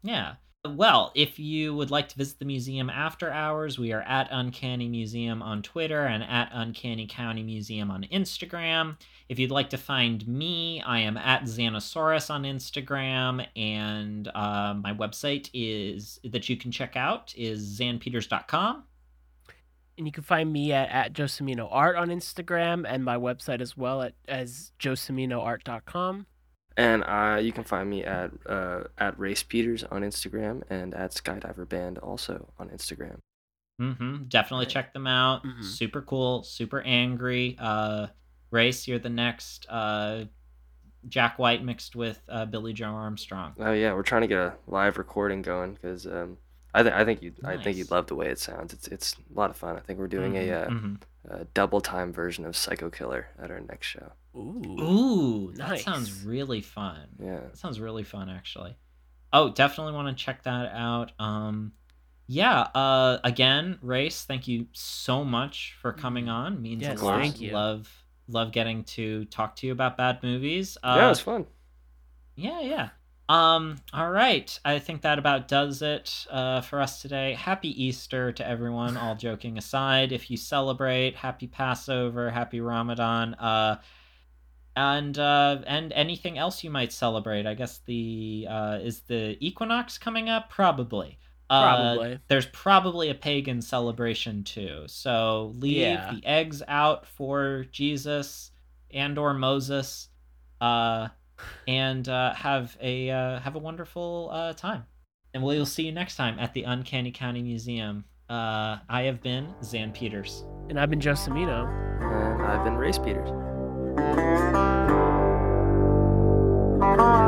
Yeah. Well, if you would like to visit the museum after hours, we are at Uncanny Museum on Twitter and at Uncanny County Museum on Instagram. If you'd like to find me, I am at Xanosaurus on Instagram, and uh, my website is that you can check out is xanpeters.com. And you can find me at, at Josemino Art on Instagram and my website as well at as joseminoart.com. And uh, you can find me at uh, at Rayce Peters on Instagram and at Skydiver Band also on Instagram. Mm-hmm. Definitely check them out. Mhm. Super cool, super angry. Uh, Rayce, you're the next uh, Jack White mixed with uh, Billie Joe Armstrong. Oh yeah, we're trying to get a live recording going because um, I think I think you I think Nice. you'd love the way it sounds. It's it's a lot of fun. I think we're doing a, uh, Mhm, a double time version of Psycho Killer at our next show. Ooh. Ooh, that Nice. sounds really fun. Yeah. That sounds really fun, actually. Oh, definitely want to check that out. Um, yeah. Uh, again, Rayce, thank you so much for coming on. Means Yes, a lot. thank you. Love love getting to talk to you about bad movies. Uh, yeah, it was fun. Yeah, yeah. Um, all right. I think that about does it uh, for us today. Happy Easter to everyone, all joking aside. If you celebrate, happy Passover, happy Ramadan, uh, and uh, and anything else you might celebrate. I guess the uh, is the equinox coming up? Probably. Uh, Probably. there's probably a pagan celebration too. So leave Yeah. the eggs out for Jesus and or Moses. Uh, and uh, have a uh, have a wonderful uh, time. And we will see you next time at the Uncanny County Museum. Uh, I have been Xan Peters. And I've been Josemino. And I've been Rayce Peters. Bye.